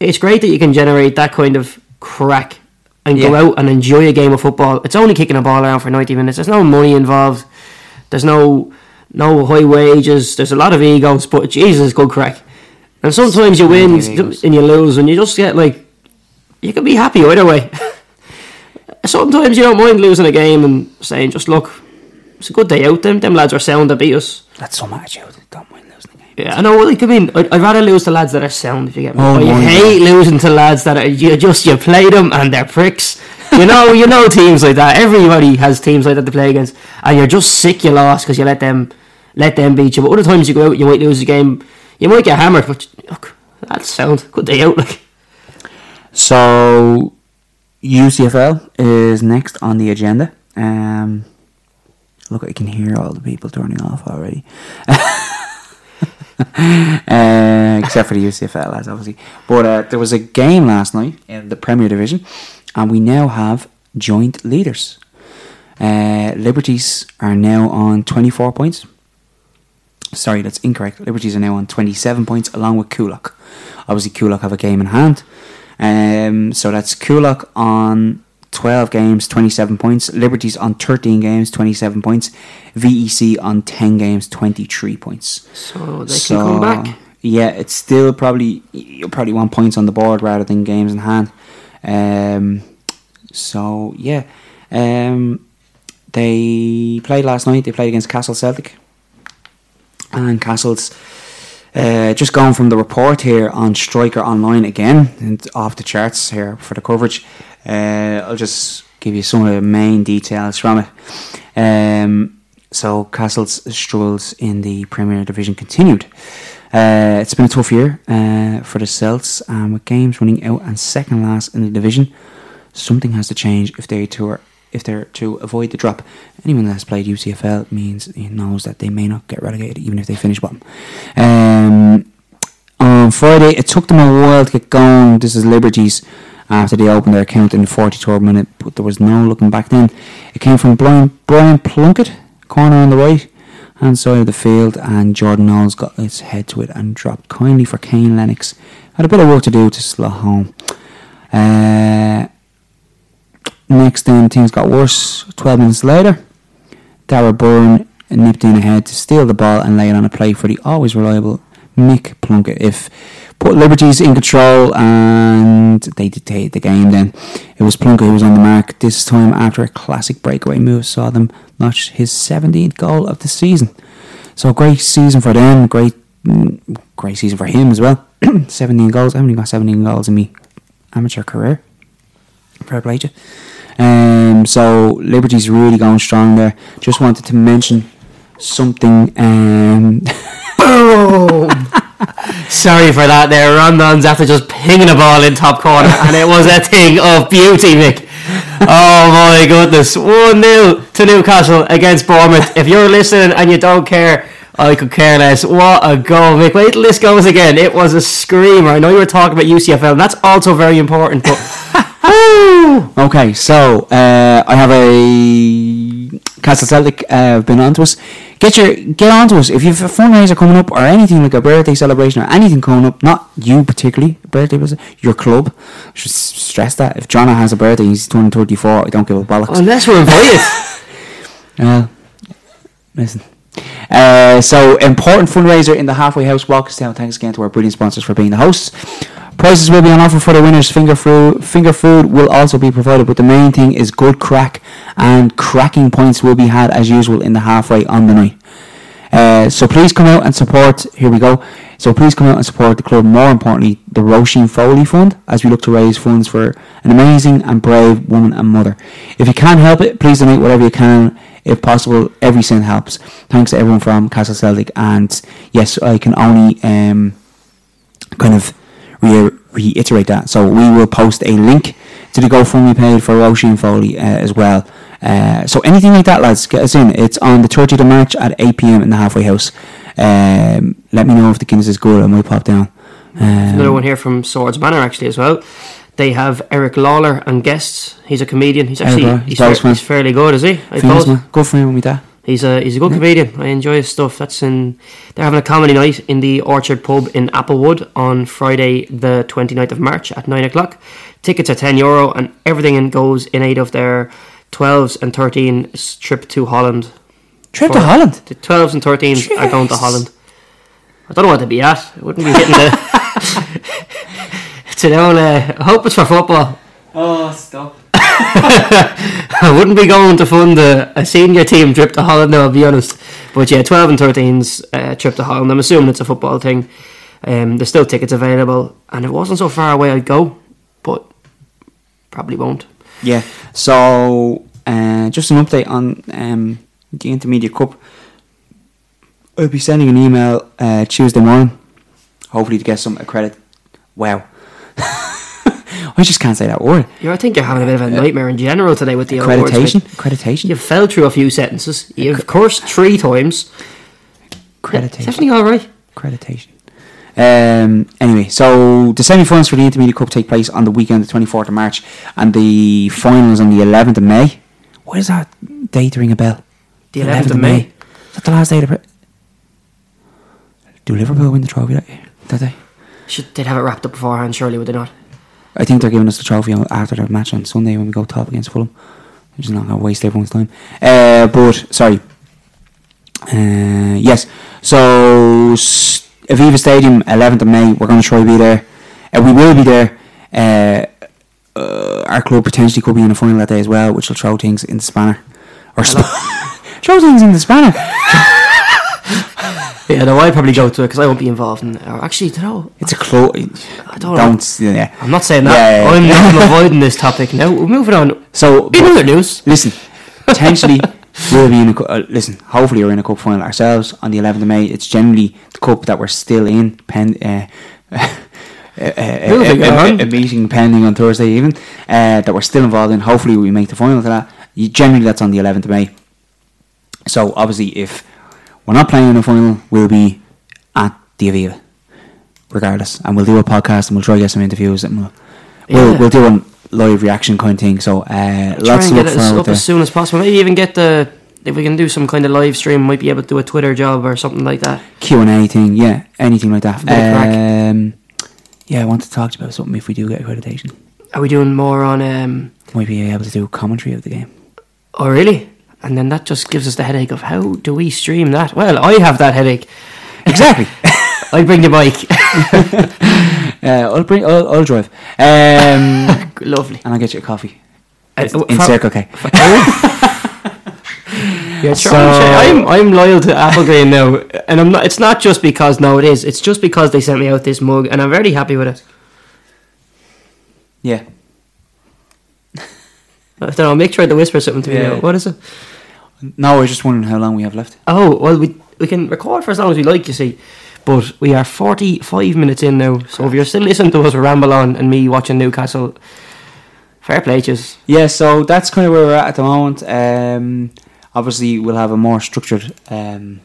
It's great that you can generate that kind of crack and go out and enjoy a game of football. It's only kicking a ball around for ninety minutes. There's no money involved. There's no no high wages. There's a lot of egos, but Jesus, good crack. And sometimes you win Plenty of egos. and you lose, and you just get like you can be happy either way. Sometimes you don't mind losing a game and saying, just look, it's a good day out. Them them lads are sound to beat us. That's some attitude. Don't mind losing the game. Yeah, I know. Like, I mean, I'd, I'd rather lose to lads that are sound. If you get me, Oh, but you hate losing to lads that are you just you play them and they're pricks. You know, you know teams like that. Everybody has teams like that to play against, and you're just sick you lost because you let them let them beat you. But other times you go out, you might lose a game. You might get hammered, but look, that's sound. Good day out. Like, So UCFL is next on the agenda. Um, look, I can hear all the people turning off already. uh, except for the UCFL lads, obviously. But uh, there was a game last night in the Premier Division, and we now have joint leaders. Uh, Liberties are now on 24 points. Sorry, that's incorrect. Liberties are now on 27 points, along with Coolock. Obviously, Coolock have a game in hand. Um, so that's Coolock on 12 games, 27 points. Liberties on 13 games, 27 points. VEC on 10 games, 23 points. so they can come back. Yeah, it's still probably you probably want points on the board rather than games in hand. Um, so yeah, um, they played last night. They played against Castle Celtic, and Castle's uh, just going from the report here on Striker Online again and off the charts here for the coverage. Uh, I'll just give you some of the main details from it. Um, so Castle's struggles in the Premier Division continued. Uh, it's been a tough year uh, for the Celts, and with games running out and second last in the division, something has to change if they to if they're to avoid the drop. Anyone that has played UCFL means he knows that they may not get relegated even if they finish bottom. Um, on Friday, it took them a while to get going. This is Liberties after they opened their account in the 43rd minute, but there was no looking back then. It came from Brian, Brian Plunkett, corner on the right hand side of the field, and Jordan Knowles got his head to it and dropped kindly for Kane Lennox. Had a bit of work to do to slot home. Uh, next, then things got worse. 12 minutes later, Dara Byrne nipped in ahead to steal the ball and lay it on a play for the always reliable Mick Plunkett. If put Liberties in control and they dictated the game, then it was Plunkett who was on the mark. This time, after a classic breakaway move, saw them notch his 17th goal of the season. So great season for them. Great, mm, great season for him as well. 17 goals. I even got 17 goals in me amateur career. Fair play to. Um, so Liberty's really going strong there. Just wanted to mention something. Um, Boom! Sorry for that there. Rondon's after just pinging a ball in top corner, and it was a thing of beauty, Mick. Oh my goodness. 1 0 to Newcastle against Bournemouth. If you're listening and you don't care, I could care less. What a goal, Mick. Wait till this goes again. It was a screamer. I know you were talking about UCFL, and that's also very important, but. Okay, so uh, I have a Castle Celtic uh, been on to us. Get your get on to us if you've a fundraiser coming up or anything like a birthday celebration or anything coming up. Not you particularly, birthday was your club. I should stress that if John has a birthday, he's turning thirty four. I don't give a bollocks. Unless we're invited. Well, listen. Uh, so important fundraiser in the halfway house Walkinstown. Thanks again to our brilliant sponsors for being the hosts. Prizes will be on offer for the winners. Finger food, finger food will also be provided, but the main thing is good crack and cracking points will be had as usual in the halfway on the night. Uh, so please come out and support. Here we go. So please come out and support the club. More importantly, the Roisin Foley Fund, as we look to raise funds for an amazing and brave woman and mother. If you can't help it, please donate whatever you can. If possible, every cent helps. Thanks to everyone from Castle Celtic. And yes, I can only um, kind of re- reiterate that. So we will post a link to the GoFundMe page for Roisin Foley uh, as well. Uh, so anything like that, lads, get us in. It's on the 30th of March at 8 p.m. in the halfway house. Um, let me know if the Guinness is good. I might pop down. Um, Another one here from Swords Manor actually as well. They have Eric Lalor and guests. He's a comedian. He's actually he's, he's fair- he's fairly good, is he? I famous. Good for him with that. He's a he's a good comedian. I enjoy his stuff. That's in they're having a comedy night in the Orchard Pub in Applewood on Friday the 29th of March at nine o'clock. Tickets are ten euro and everything goes in aid of their twelves and thirteen trip to Holland. Trip to Holland. The twelves and thirteens are going to Holland. I don't know what to be at. It wouldn't be hitting the. it's an old. Uh, I hope it's for football. Oh, stop. I wouldn't be going to fund a, a senior team trip to Holland, no, I'll be honest. But yeah, 12 and 13's uh, trip to Holland. I'm assuming it's a football thing. Um, there's still tickets available, and it wasn't so far away, I'd go, but probably won't. Yeah. So, uh, just an update on um, the Intermediate Cup. I'll be sending an email uh, Tuesday morning, hopefully to get some credit. Wow. I just can't say that word. Yeah, I think you're having a bit of a nightmare in general today with the Accreditation. Accreditation. You fell through a few sentences. You've cursed three times. Accreditation. Is everything all right? Accreditation. Um, anyway, so the semi-finals for the Intermediate Cup take place on the weekend, the 24th of March, and the finals on the 11th of May. What is that date ring a bell? The 11th of May. Is that the last day of the... Pre- Do Liverpool win the trophy that year? That day? Should they'd have it wrapped up beforehand, surely, would they not? I think they're giving us the trophy after the match on Sunday when we go top against Fulham. Which is not going to waste everyone's time. Uh, but, sorry. Uh, yes. So, Aviva Stadium, 11th of May. We're going to try to be there. Uh, we will be there. Uh, uh, our club potentially could be in the final that day as well, which will throw things in the spanner. Or sp- throw things in the spanner. Yeah, no, I'd probably go to it because I won't be involved in it. Or actually, you know, It's a close. I don't. Don't. Yeah. I'm not saying that. Yeah, yeah, I'm, yeah. I'm avoiding this topic. Now, we're moving on. So, In other news, Listen, potentially we'll be in a uh, listen. Hopefully, we're in a cup final ourselves on the 11th of May. It's generally the cup that we're still in. Pen, uh, a- a- a meeting pending on Thursday, even uh, that we're still involved in. Hopefully, we make the final to that. You, generally, that's on the 11th of May. So, obviously, if we're not playing in the final, we'll be at the Aviva, regardless, and we'll do a podcast and we'll try to get some interviews and we'll we'll, Yeah. we'll do a live reaction kind of thing. So, uh, try lots to get look it as, up as soon as possible. Maybe even get the if we can do some kind of live stream, might be able to do a Twitter job or something like that. Q and A thing, yeah, anything like that. A bit of crack. Um, yeah, I want to talk to you about something if we do get accreditation. Are we doing more on? um Might be able to do commentary of the game. Oh, really? And then that just gives us the headache of how do we stream that? Well, I have that headache. Exactly. I bring the bike. uh, I'll bring. I'll, I'll drive. Um, Lovely. and I'll get you a coffee Uh, in Circle K. Yeah, So- sure. I'm I'm loyal to Applegreen now, and I'm not. It's not just because no, it is. It's just because they sent me out this mug, and I'm very happy with it. Yeah. I don't know. Make sure to whisper something to me. Yeah. Now. What is it? No, I was just wondering how long we have left. Oh well, we we can record for as long as we like. You see, but we are forty five minutes in now. So if you're still listening to us ramble on and me watching Newcastle, fair play, yous. Yeah, so that's kind of where we're at at the moment. Um, obviously, we'll have a more structured um,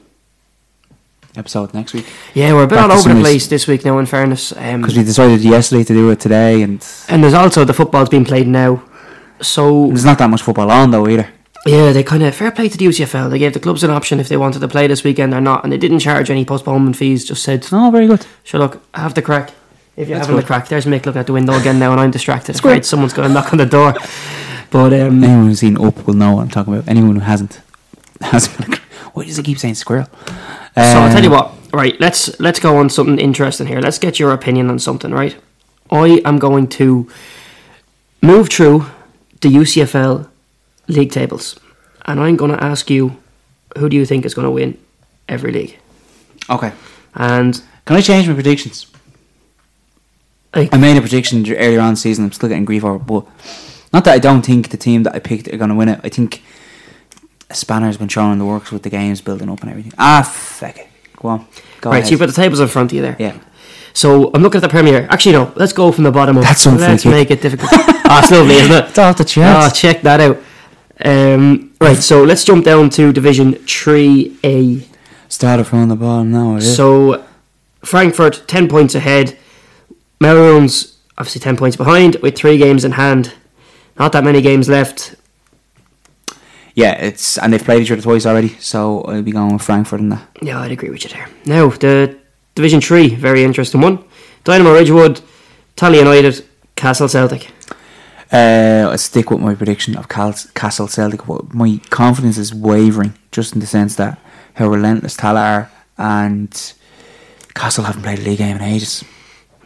episode next week Yeah, we're a bit Back all over the place this week now. In fairness, um, because we decided yesterday to do it today, and and there's also the football's being played now. So there's not that much football on though either. Yeah, they kind of fair play to the UCFL. They gave the clubs an option if they wanted to play this weekend or not, and they didn't charge any postponement fees. Just said, Oh, very good. "Sure, look, have the crack." If you're That's having the crack, there's Mick looking at the window again now, and I'm distracted. great. Someone's going to knock on the door. But um, Anyone who's seen Up will know what I'm talking about. Anyone who hasn't, hasn't. Why does it keep saying squirrel? so I'll tell you Um, what. Right, let's let's go on something interesting here. Let's get your opinion on something. Right, I am going to move through the UCFL league tables, and I'm going to ask you, who do you think is going to win every league? Okay. And Can I change my predictions? like, I made a prediction earlier on the season. I'm still getting grief over, it, but not that I don't think the team that I picked are going to win it. I think a spanner's been thrown in the works with the games building up and everything. Ah, fuck it. Go on. Go right, ahead. so you've got the tables in front of you there. yeah. So I'm looking at the Premier. Actually, no. Let's go from the bottom up. That's something Let's make it difficult. oh, it's lovely, isn't it? It's off the Oh, check that out. Um, right, so let's jump down to Division Three A. Started from the bottom now. Is. So Frankfurt ten points ahead. Maroons obviously ten points behind with three games in hand. Not that many games left. yeah, it's and they've played each other twice already. So I'll be going with Frankfurt in that. Yeah, I'd agree with you there. Now the Division Three, very interesting one. Dynamo Ridgewood, Tally United, Castle Celtic. Uh, I stick with my prediction of Cal- Castle Celtic. My confidence is wavering, just in the sense that how relentless Tala are, and Castle haven't played a league game in ages.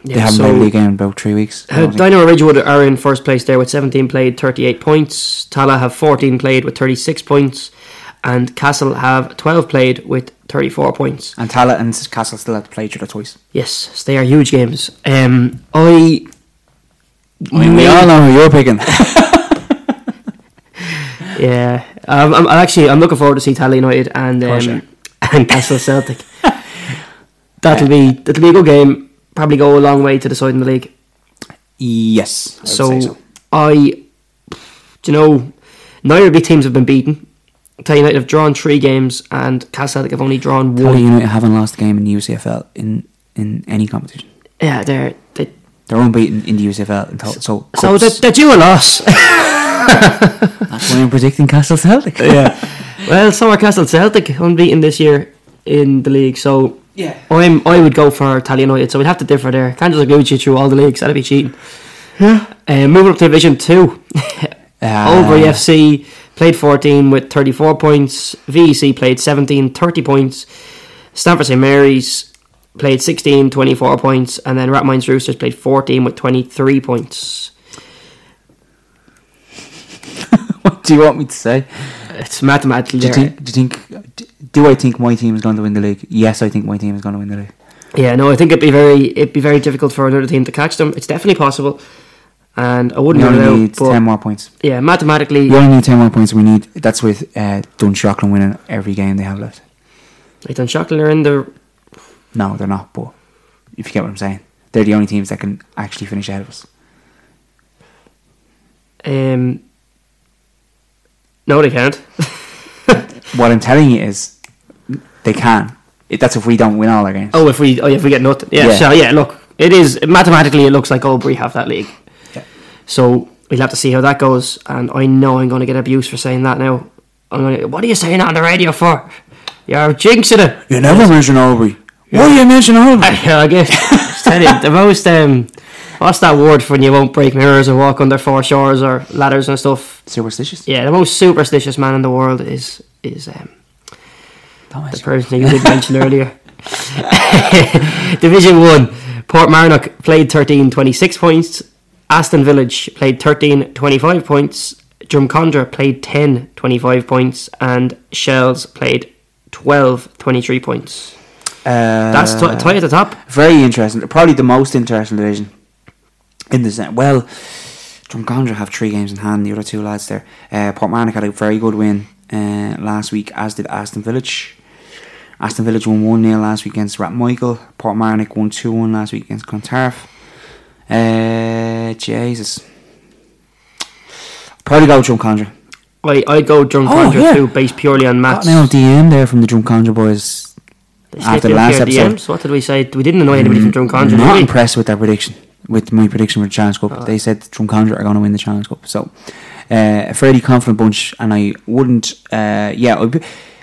they haven't so- played a league game in about three weeks. Uh, think. Ridgewood are in first place there with 17 played, 38 points. Tala have 14 played with 36 points. And Castle have 12 played with 34 points. and Tala and Castle still have to play each other twice. Yes, so they are huge games. Um, I. I mean, we all know who you're picking. Yeah, um, I'm, I'm actually I'm looking forward to see Tally United and um, and Castle Celtic. that'll be that'll be a good game. Probably go a long way to deciding the league. yes, I So, so. I, do you know, neither of big teams have been beaten. Tell United have drawn three games, and Castle Celtic have only drawn one. United haven't lost a game in the UCFL in in any competition. Yeah, they're they, They're unbeaten in the UCFL total. So, so they're, they're due a loss. that's why I'm predicting Castle Celtic. yeah. Well, so are Castle Celtic unbeaten this year in the league. So yeah. I'm I would go for Tally United. So we'd have to differ there. Can't just agree with you through all the leagues. That'd be cheating. Yeah. Uh, moving up to Division Two. Uh, Albury FC played 14 with 34 points. VEC played 17, 30 points. Stanford St Mary's played 16, 24 points. And then Rathmines Roosters played 14 with 23 points. What do you want me to say? It's mathematically Do you think? Do you think? Do I think my team is going to win the league? Yes, I think my team is going to win the league. Yeah, no, I think it'd be very it'd be very difficult for another team to catch them. It's definitely possible. And I wouldn't We only need ten more points. yeah, mathematically, We only need ten more points. We need that's with uh, Dunshaughlin winning every game they have left. like Dunshaughlin are in the No, they're not. But if you get what I'm saying, they're the only teams that can actually finish ahead of us. um. No, they can't. What I'm telling you is, they can. It, that's if we don't win all our games. Oh, if we oh, if we get nothing, yeah, Yeah. So yeah, look, it is mathematically it looks like Albury have that league. Yeah. So we'll have to see how that goes, and I know I'm going to get abuse for saying that now. I'm going to, what are you saying on the radio for? You're jinxing it. You're never mention Albury. Why do you mention Albury? I, I guess. Just tell you, the most um, What's that word for when you won't break mirrors or walk under four shores or ladders and stuff? Superstitious. Yeah, the most superstitious man in the world is is um, the mess person you did mention earlier. Division 1, Portmarnock played 13 26 points, Aston Village played 13 25 points, Drumcondra played 10 25 points, and Shells played 12 23 points. Uh, That's t- tie at the top. very interesting. Probably the most interesting division in the sense. Well, Drumcondra have three games in hand. The other two lads there. Uh, Portmarnock had a very good win uh, last week, as did Aston Village. Aston Village won 1 0 last week against Rathmichael. Portmarnock won 2 1 last week against Clontarf. Uh, Jesus. Probably go with Drumcondra. I, I go Drumcondra Oh, yeah. too, based purely on Got maths. now DM there from the Drumcondra boys. After the last episode. DMs. What did we say? We didn't annoy anybody from Drumcondra, Not impressed with their prediction, with my prediction for the Challenge Cup. Oh. They said Drumcondra are going to win the Challenge Cup. So, uh, a fairly confident bunch, and I wouldn't, uh, yeah, I'd be,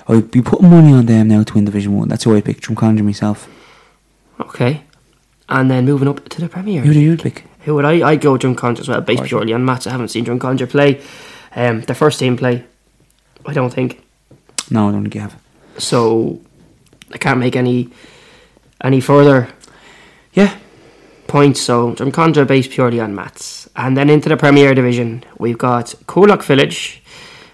I'd be putting money on them now to win Division 1. That's who I picked, Drumcondra myself. Okay. And then moving up to the Premier. Who do you pick? Who would I? I go Drumcondra as well, based Right. purely on maths. I haven't seen Drumcondra play. Um, the first team play, I don't think. No, I don't think you have. So I can't make any any further Yeah, points. So Drumcondra based purely on maths. And then into the Premier Division, we've got Coolock Village.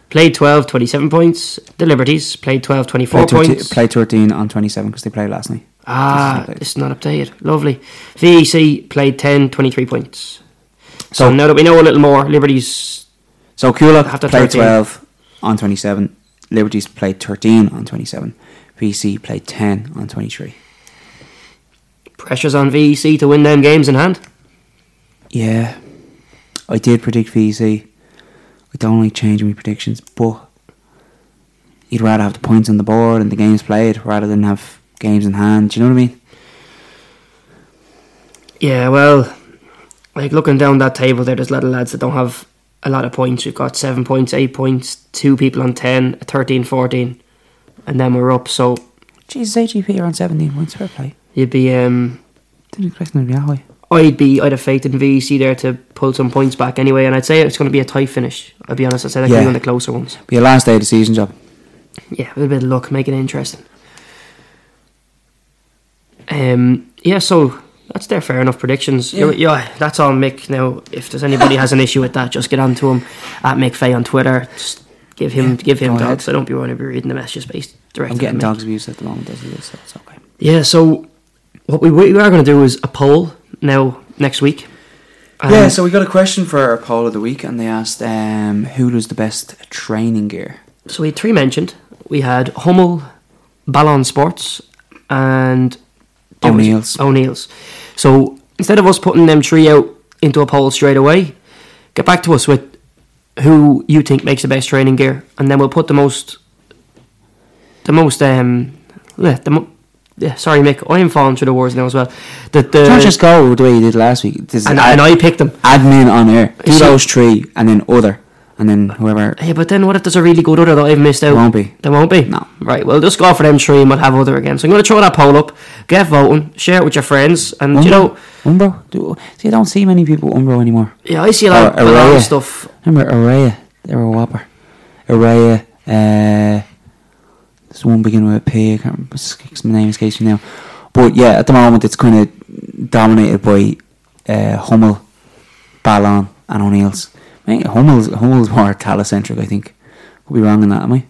Played 12, 27 points. The Liberties played 12, 24 played, 13 points. played 13 on 27 because they played last night. Ah, This is this is not updated. Lovely. VEC played 10, 23 points. So, So- now that we know a little more, Liberties. So, Coolock After played 13. 12 on 27. Liberties played 13 on 27. VC played 10 on 23. Pressures on VEC to win them games in hand. Yeah, I did predict VC. I don't like changing my predictions, but you'd rather have the points on the board and the games played rather than have games in hand. Do you know what I mean? Yeah, well, like looking down that table there, there's a lot of lads that don't have a lot of points. We've got 7 points, 8 points, 2 people on 10, 13, 14, and then we're up. So Jesus, AGP are on 17 points. Fair play. you'd be, um, Didn't expect them to be that high. I'd be, I'd have faith in VEC there to pull some points back anyway, and I'd say it's going to be a tight finish. I'll be honest, I'd say that could Yeah. be one of the closer ones. Be a last day of the season job. Yeah, with a bit of luck, make it interesting. Um, yeah, so that's their fair enough predictions. Yeah. yeah, that's all Mick. Now, if there's anybody has an issue with that, just get on to him at Mick Fay on Twitter. Just give him give him go ahead. dogs. I don't be want to be reading the messages based directly. I'm getting dogs abuse at the moment as it is, so it's okay. Yeah, so what we, we are going to do is a poll now next week. Um, yeah, so we got a question for our poll of the week, and they asked um, who does the best training gear. So we had three mentioned. We had Hummel, Ballon Sports, and O'Neill's. O'Neill's. So instead of us putting them three out into a poll straight away, get back to us with who you think makes the best training gear, and then we'll put the most, the most um, yeah, the mo- yeah. Sorry, Mick, I am falling through the words now as well. The the Don't just go the way you did last week. And, ad- and I picked them. admin on air. Do So- those three, and then other, and then whoever. Yeah, but then what if there's a really good other that I've missed out? There won't be. There won't be? No. Right, well, just go for them three and we'll have other again. So I'm going to throw that poll up, get voting, share it with your friends, and you know, Umbro. Do, see, I don't see many people Umbro anymore. yeah, I see a lot, Or a lot of stuff. Remember Araya? They were a whopper. Araya. Uh, there's one beginning with a P. I can't remember. My name escapes me now. But yeah, at the moment it's kind of dominated by uh, Hummel, Ballon, and O'Neill's. I think Hummel's Hummel's more telecentric. I think. Could be wrong in that, am I?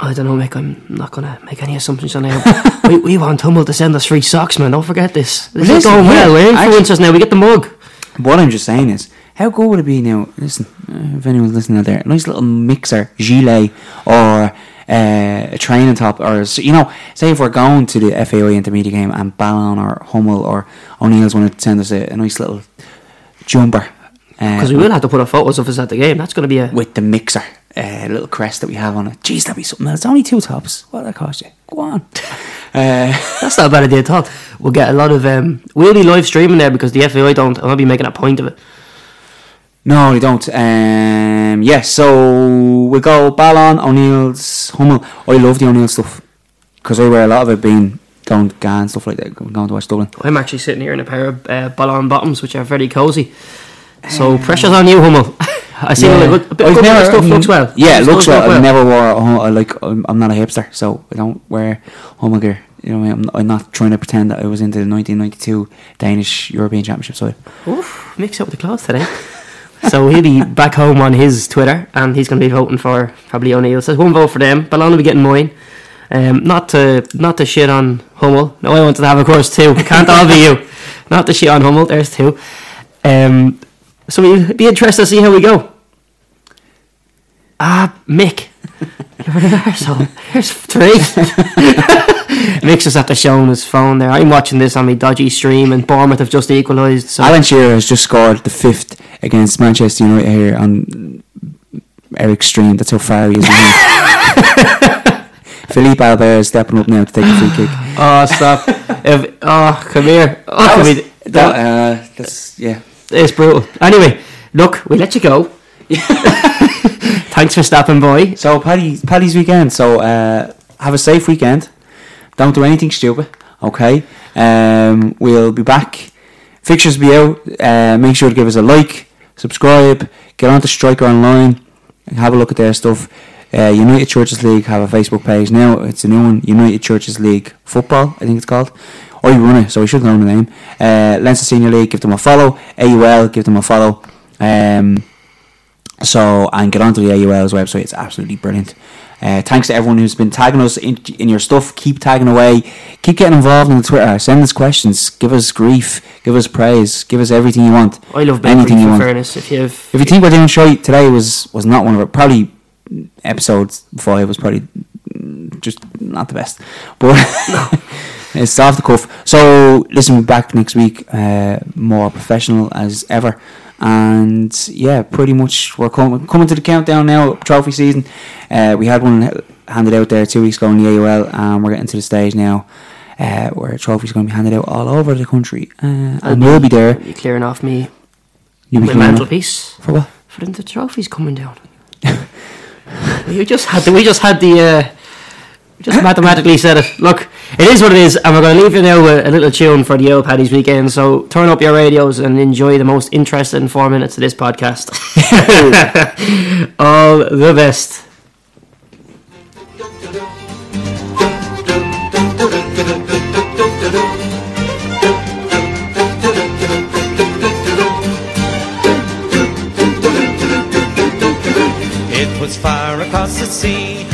I don't know, Mick, I'm not going to make any assumptions on that. we, we want Hummel to send us free socks, man. Don't forget this. This is Listen, going well. We're influencers now. We get the mug. What I'm just saying is, how cool would it be now? Listen, uh, if anyone's listening out there, a nice little mixer, gilet, or uh, a training top, or you know, say if we're going to the FAI intermediate game and Ballon or Hummel or O'Neill's want to send us a, a nice little jumper. Uh, Because we will have to put up photos of us at the game. That's going to be a. with the mixer, uh, little crest that we have on it. Jeez, that'd be something else. It's only two tops. What'd that cost you? Go on. uh, That's not a bad idea at all. We'll get a lot of. um We'll be live streaming there because the FAI don't. I'll be making a point of it. No, they don't. Um, yeah, so we go Ballon, O'Neill's, Hummel. I love the O'Neill stuff because I wear a lot of it being don't go and stuff like that. Going to watch Dublin. I'm actually sitting here in a pair of uh, ballon bottoms, which are very cosy. So pressure's on you, Hummel. I see Yeah. a bit, a I've never- stuff looks well. Yeah, it looks look well. I've never wore. A, like. I'm, I'm not a hipster, so I don't wear Hummel gear. You know, what I mean? I'm, I'm not trying to pretend that I was into the 1992 Danish European Championship side. Oof, mix up with the clothes today. so he'll be back home on his Twitter, and he's going to be voting for probably O'Neill. So one vote for them. Ballon will only be getting mine. Um, not to not to shit on Hummel. No, I wanted to have a course too. Can't all be you. Not to shit on Hummel. There's two. Um, so we'll be interested to see how we go. Ah, Mick. You're an arsehole. There's three. Mick's just at the show on his phone there. I'm watching this on my dodgy stream, and Bournemouth have just equalised. So Alan Shearer has just scored the fifth against Manchester United here on Eric's stream. That's how far he is. behind. Philippe Albert is stepping up now to take a free kick. Oh, stop. if, oh, come here. Oh, That come was- here. that, uh, that's yeah. It's brutal. Anyway, look, we let you go. Thanks for stopping by. So Paddy, Paddy's weekend. So uh, have a safe weekend. Don't do anything stupid. Okay. Um, we'll be back. Fixtures will be out. Uh, make sure to give us a like, subscribe, get on to Striker Online, and have a look at their stuff. Uh, United Churches League have a Facebook page now. It's a new one, United Churches League Football, I think it's called. Or you run it, so we should know the name. Uh, Leinster Senior League, give them a follow. AUL, give them a follow. Um, so and get onto the AUL's website. It's absolutely brilliant. Uh, thanks to everyone who's been tagging us in, in your stuff. Keep tagging away. Keep getting involved on the Twitter. Send us questions. Give us grief. Give us praise. Give us everything you want. I love anything you want. fairness. If you've If you think we're doing shite today was was not one of our probably episodes five was probably just not the best, but it's off the cuff. So listen, we're back next week, uh, more professional as ever, and yeah, pretty much we're coming coming to the countdown now. Trophy season, uh, we had one handed out there two weeks ago in the AUL, and we're getting to the stage now. Uh, where trophies are going to be handed out all over the country, uh, and we'll be there. you clearing off me, You'll be my mantelpiece for what? for the trophies coming down. we just had the, we just had the uh, just mathematically said it. Look, it is what it is, and we're going to leave you now with a little tune for the old Paddy's weekend. So turn up your radios and enjoy the most interesting four minutes of this podcast. All the best. It was far across the sea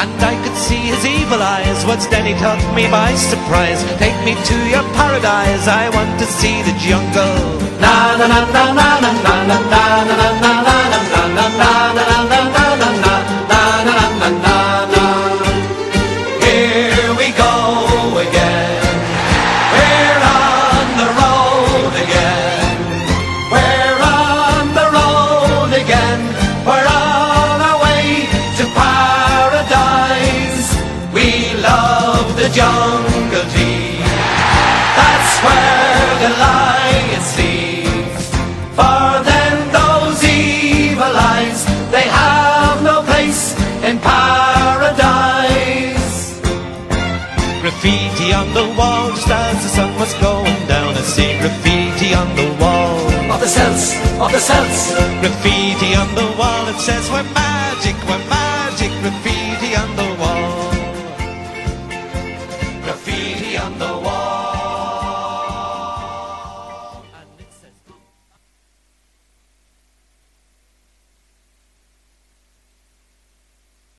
And I could see his evil eyes Once then he took me by surprise Take me to your paradise I want to see the jungle na na na na na na na na na na na na na na na na the cells, of the cells. Graffiti on the wall, it says we're magic, we're magic.